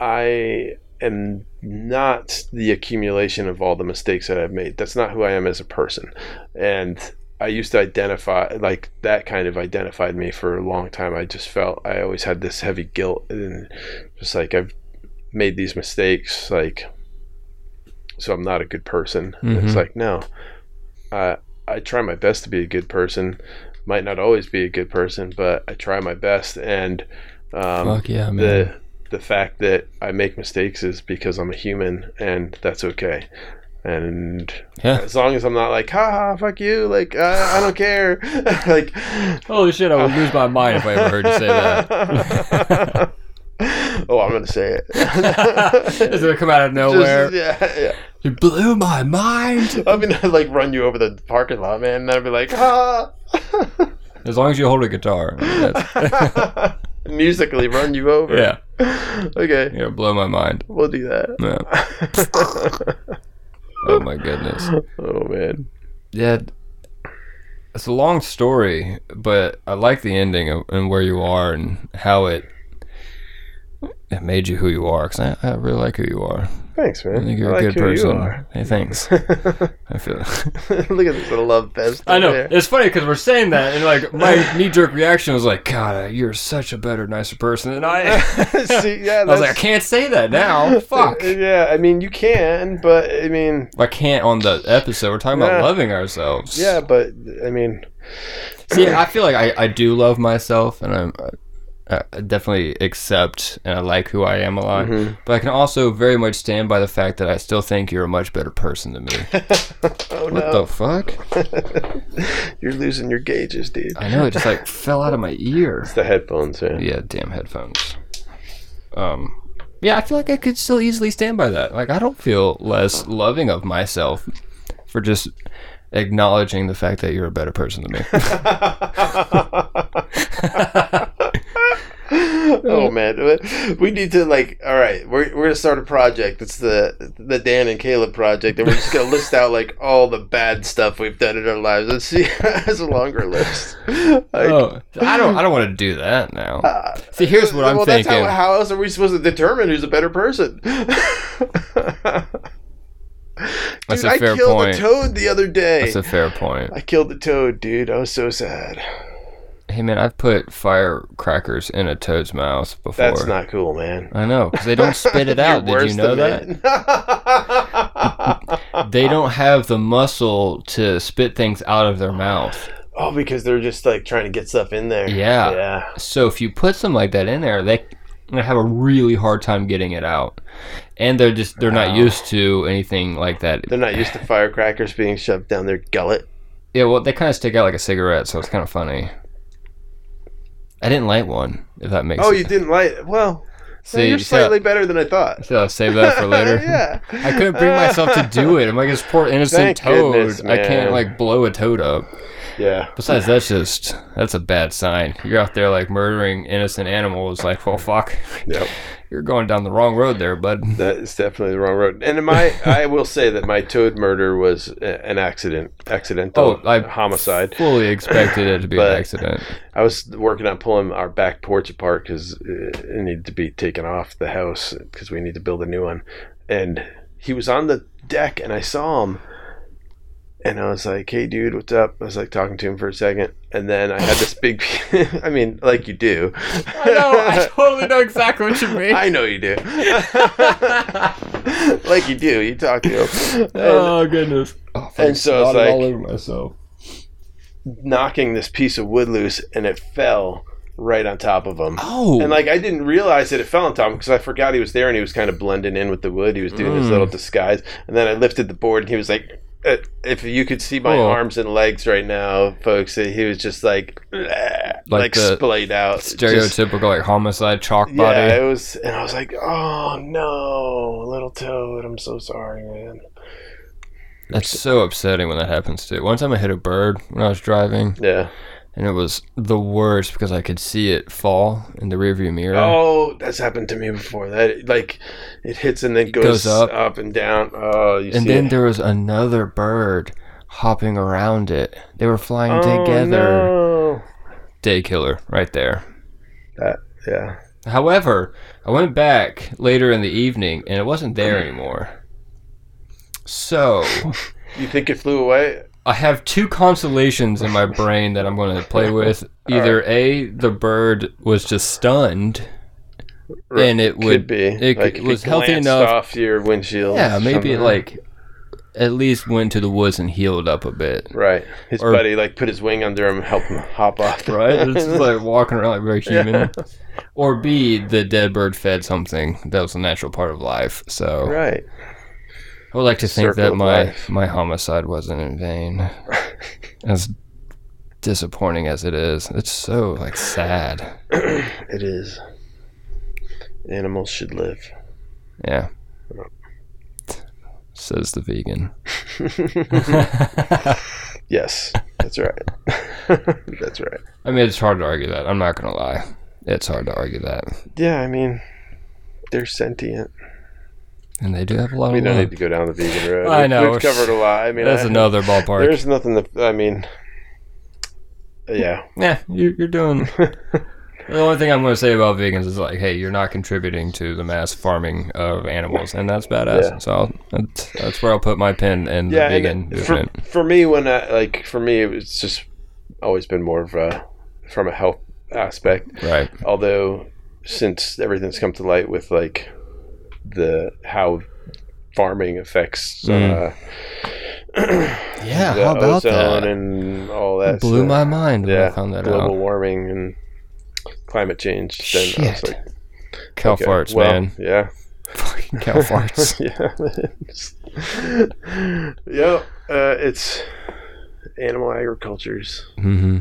I am not the accumulation of all the mistakes that I've made. That's not who I am as a person. And I used to identify like that kind of identified me for a long time. I just felt I always had this heavy guilt and just like I've made these mistakes like so I'm not a good person. And It's like no. Uh, I try my best to be a good person. Might not always be a good person, but I try my best. And um, Fuck yeah, man. the the fact that I make mistakes is because I'm a human, and that's okay. And Yeah. as long as I'm not like, ha ha, fuck you, like uh, I don't care, like Holy shit! I would lose my mind if I ever heard you say that. oh, I'm gonna say it. It's gonna come out of nowhere. Just- yeah, yeah. You blew my mind. I'm gonna like run you over the parking lot, man. And then I'll be like, ah. As long as you hold a guitar. Musically run you over. yeah. Okay. Yeah, blow my mind. We'll do that. Yeah. Oh my goodness. oh man. Yeah. It's a long story, but I like the ending of, and where you are and how it it made you who you are. Cause I, I really like who you are. Thanks, man. I think you're I a like good person. Hey, thanks. I feel. Look at this little love fest. I know there. it's funny because we're saying that, and like my knee jerk reaction was like, "God, uh, you're such a better, nicer person than I." am." See, yeah, I was like, I can't say that now. Fuck. Yeah, I mean, you can, but I mean, I can't on the episode. We're talking about loving ourselves. yeah, but I mean, See, I feel like I, I do love myself, and I'm uh, I, I definitely accept and I like who I am a lot. Mm-hmm. But I can also very much stand by the fact that I still think you're a much better person than me. oh what no, the fuck? you're losing your gauges, dude. I know it just like fell out of my ear. It's the headphones, yeah. Yeah, damn headphones. Um, yeah, I feel like I could still easily stand by that. Like, I don't feel less loving of myself for just acknowledging the fact that you're a better person than me. oh man, we need to like. All right, we're, we're gonna start a project. It's the the Dan and Caleb project, and we're just gonna list out like all the bad stuff we've done in our lives. Let's see, has a longer list. Like, oh, I don't. I don't want to do that now. uh, See, here's what I'm well, thinking. That's how, how else are we supposed to determine who's a better person? That's Dude, I fair killed point. a toad the other day. That's a fair point. I killed the toad, dude. I was so sad. Hey man, I've put firecrackers in a toad's mouth before. That's not cool, man. I know because they don't spit it out. Did you know that? They don't have the muscle to spit things out of their mouth. oh, because they're just like trying to get stuff in there. Yeah. Yeah. So if you put something like that in there, they have a really hard time getting it out, and they're just they're not used to anything like that. They're not used to firecrackers being shoved down their gullet. Yeah, well, they kind of stick out like a cigarette, so it's kind of funny. I didn't light one. If that makes Oh, sense. you didn't light. Well, See, you're you see how- slightly better than I thought. So I'll save that for later. yeah. I couldn't bring myself to do it. I'm like this poor innocent Thank toad. goodness, I can't like blow a toad up. Yeah. Besides, that's just that's a bad sign. You're out there like murdering innocent animals. Like, well, fuck, Yep. you're going down the wrong road there, bud. That is definitely the wrong road. And my, I will say that my toad murder was an accident, accidental Oh, I- homicide. Fully expected it to be an accident. I was working on pulling our back porch apart because it needed to be taken off the house because we need to build a new one. And he was on the deck, and I saw him, and I was like, "Hey, dude, what's up?" I was like talking to him for a second, and then I had this big. I mean, like you do. I know. I totally know exactly what you mean. I know you do. like you do. You talk to him. And oh goodness. Oh, and so it's snotted like- all over myself. knocking this piece of wood loose, and it fell right on top of him. Oh. And like I didn't realize that it fell on top of him because I forgot he was there and he was kind of blending in with the wood. He was doing his Mm. little disguise. And then I lifted the board and he was like, Uh, if you could see my arms and legs right now, folks, uh, he was just like, uh, like, Like splayed out. Just- stereotypical like homicide chalk yeah, body. it was, and I was like, "Oh no, little toad! I'm so sorry, man." That's so upsetting when that happens too. One time I hit a bird when I was driving, Yeah. And it was the worst because I could see it fall in the rearview mirror. Oh, that's happened to me before. That like it hits and then goes, Goes up. up. and down. Oh, you and then it. there was another bird hopping around it. They were flying Oh, together. no. Day killer, right there. That yeah. However, I went back later in the evening and it wasn't there anymore. So, You think it flew away? I have two consolations in my brain that I'm going to play with. Either A, the bird was just stunned and it Could would be. it like if was it healthy enough. off your windshield. Yeah, maybe it like at least went to the woods and healed up a bit. right. His or- buddy like put his wing under him, and helped him hop off. Right? It's just like walking around like very human. Yeah. Or B, the dead bird fed something that was a natural part of life. So right. I would like to think that my life. my homicide wasn't in vain. as disappointing as it is, it's so like sad. It is. Animals should live. Yeah. Says the vegan. Yes, that's right. that's right. I mean, it's hard to argue that. I'm not gonna lie. It's hard to argue that, Yeah, I mean, they're sentient. And they do have a lot We of don't love. need to go down the vegan road. I We've- know. We've covered a lot. I mean, That's I- another ballpark. There's nothing that I mean. Yeah, Yeah, you, you're doing. the only thing I'm going to say about vegans is like, hey, you're not contributing to the mass farming of animals, and that's badass. Yeah. So I'll, that's, that's where I'll put my pin in the vegan for, movement. for me, when I like for me, it's just always been more of a from a health aspect. Right. Although since everything's come to light with like the how farming affects uh, Yeah. the Mm. how about ozone that? and all that. It blew stuff. my mind when yeah, I found that global out. warming and climate change. Then I was Shit. like, Cow okay, farts, well, man. Yeah. Fucking cow farts. yeah. yep. Uh, it's animal agriculture's. hmm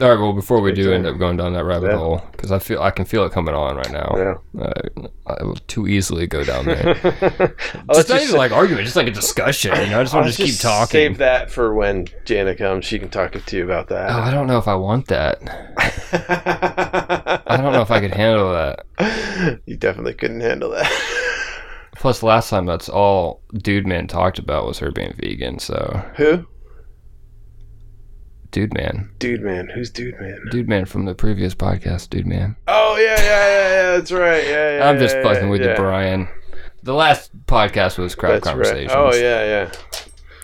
All right. Well, before we do end up going down that rabbit Yeah. hole, because I feel I can feel it coming on right now. Yeah. Uh, I will too easily go down there. Let's just not even like argument, just like a discussion. You know, I just want to just keep talking. Save that for when Jana comes. She can talk to you about that. Oh. I don't know if I want that. I don't know if I could handle that. you definitely couldn't handle that. Plus, last time that's all Dude Man talked about was her being vegan. So, Who? Dude Man, Dude man. Who's dude man? Dude Man from the previous podcast, Dude Man. Oh yeah, yeah, yeah, yeah. That's right. Yeah, yeah. I'm just yeah, fucking yeah, with you, Brian. The last podcast was crowd That's conversations. right. Oh yeah, yeah.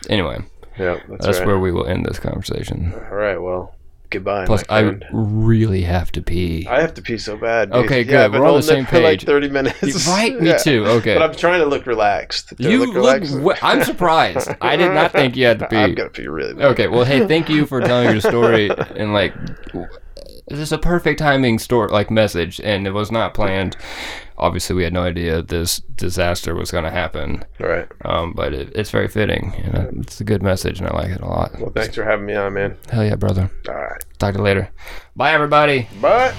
Anyway, Yeah, that's, that's right. where we will end this conversation. All right. Well, goodbye. Plus, I really have to pee. I have to pee so bad. dude. Okay, good. I've We're on the same for like thirty minutes. Right, me Yeah. too. Okay. But I'm trying to look relaxed. Do I you look look. relaxed? I'm surprised. I did not think you had to pee. I'm gonna pee really bad. Okay, well, hey, thank you for telling your story and like, this is a perfect timing store like message, and it was not planned. Obviously, we had no idea this disaster was going to happen, Right. um, but it, it's very fitting. You know, it's a good message, and I like it a lot. Well, thanks for having me on, man. Hell yeah, brother. All right. Talk to you later. Bye, everybody. Bye.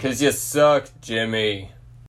Cause you suck, Jimmy.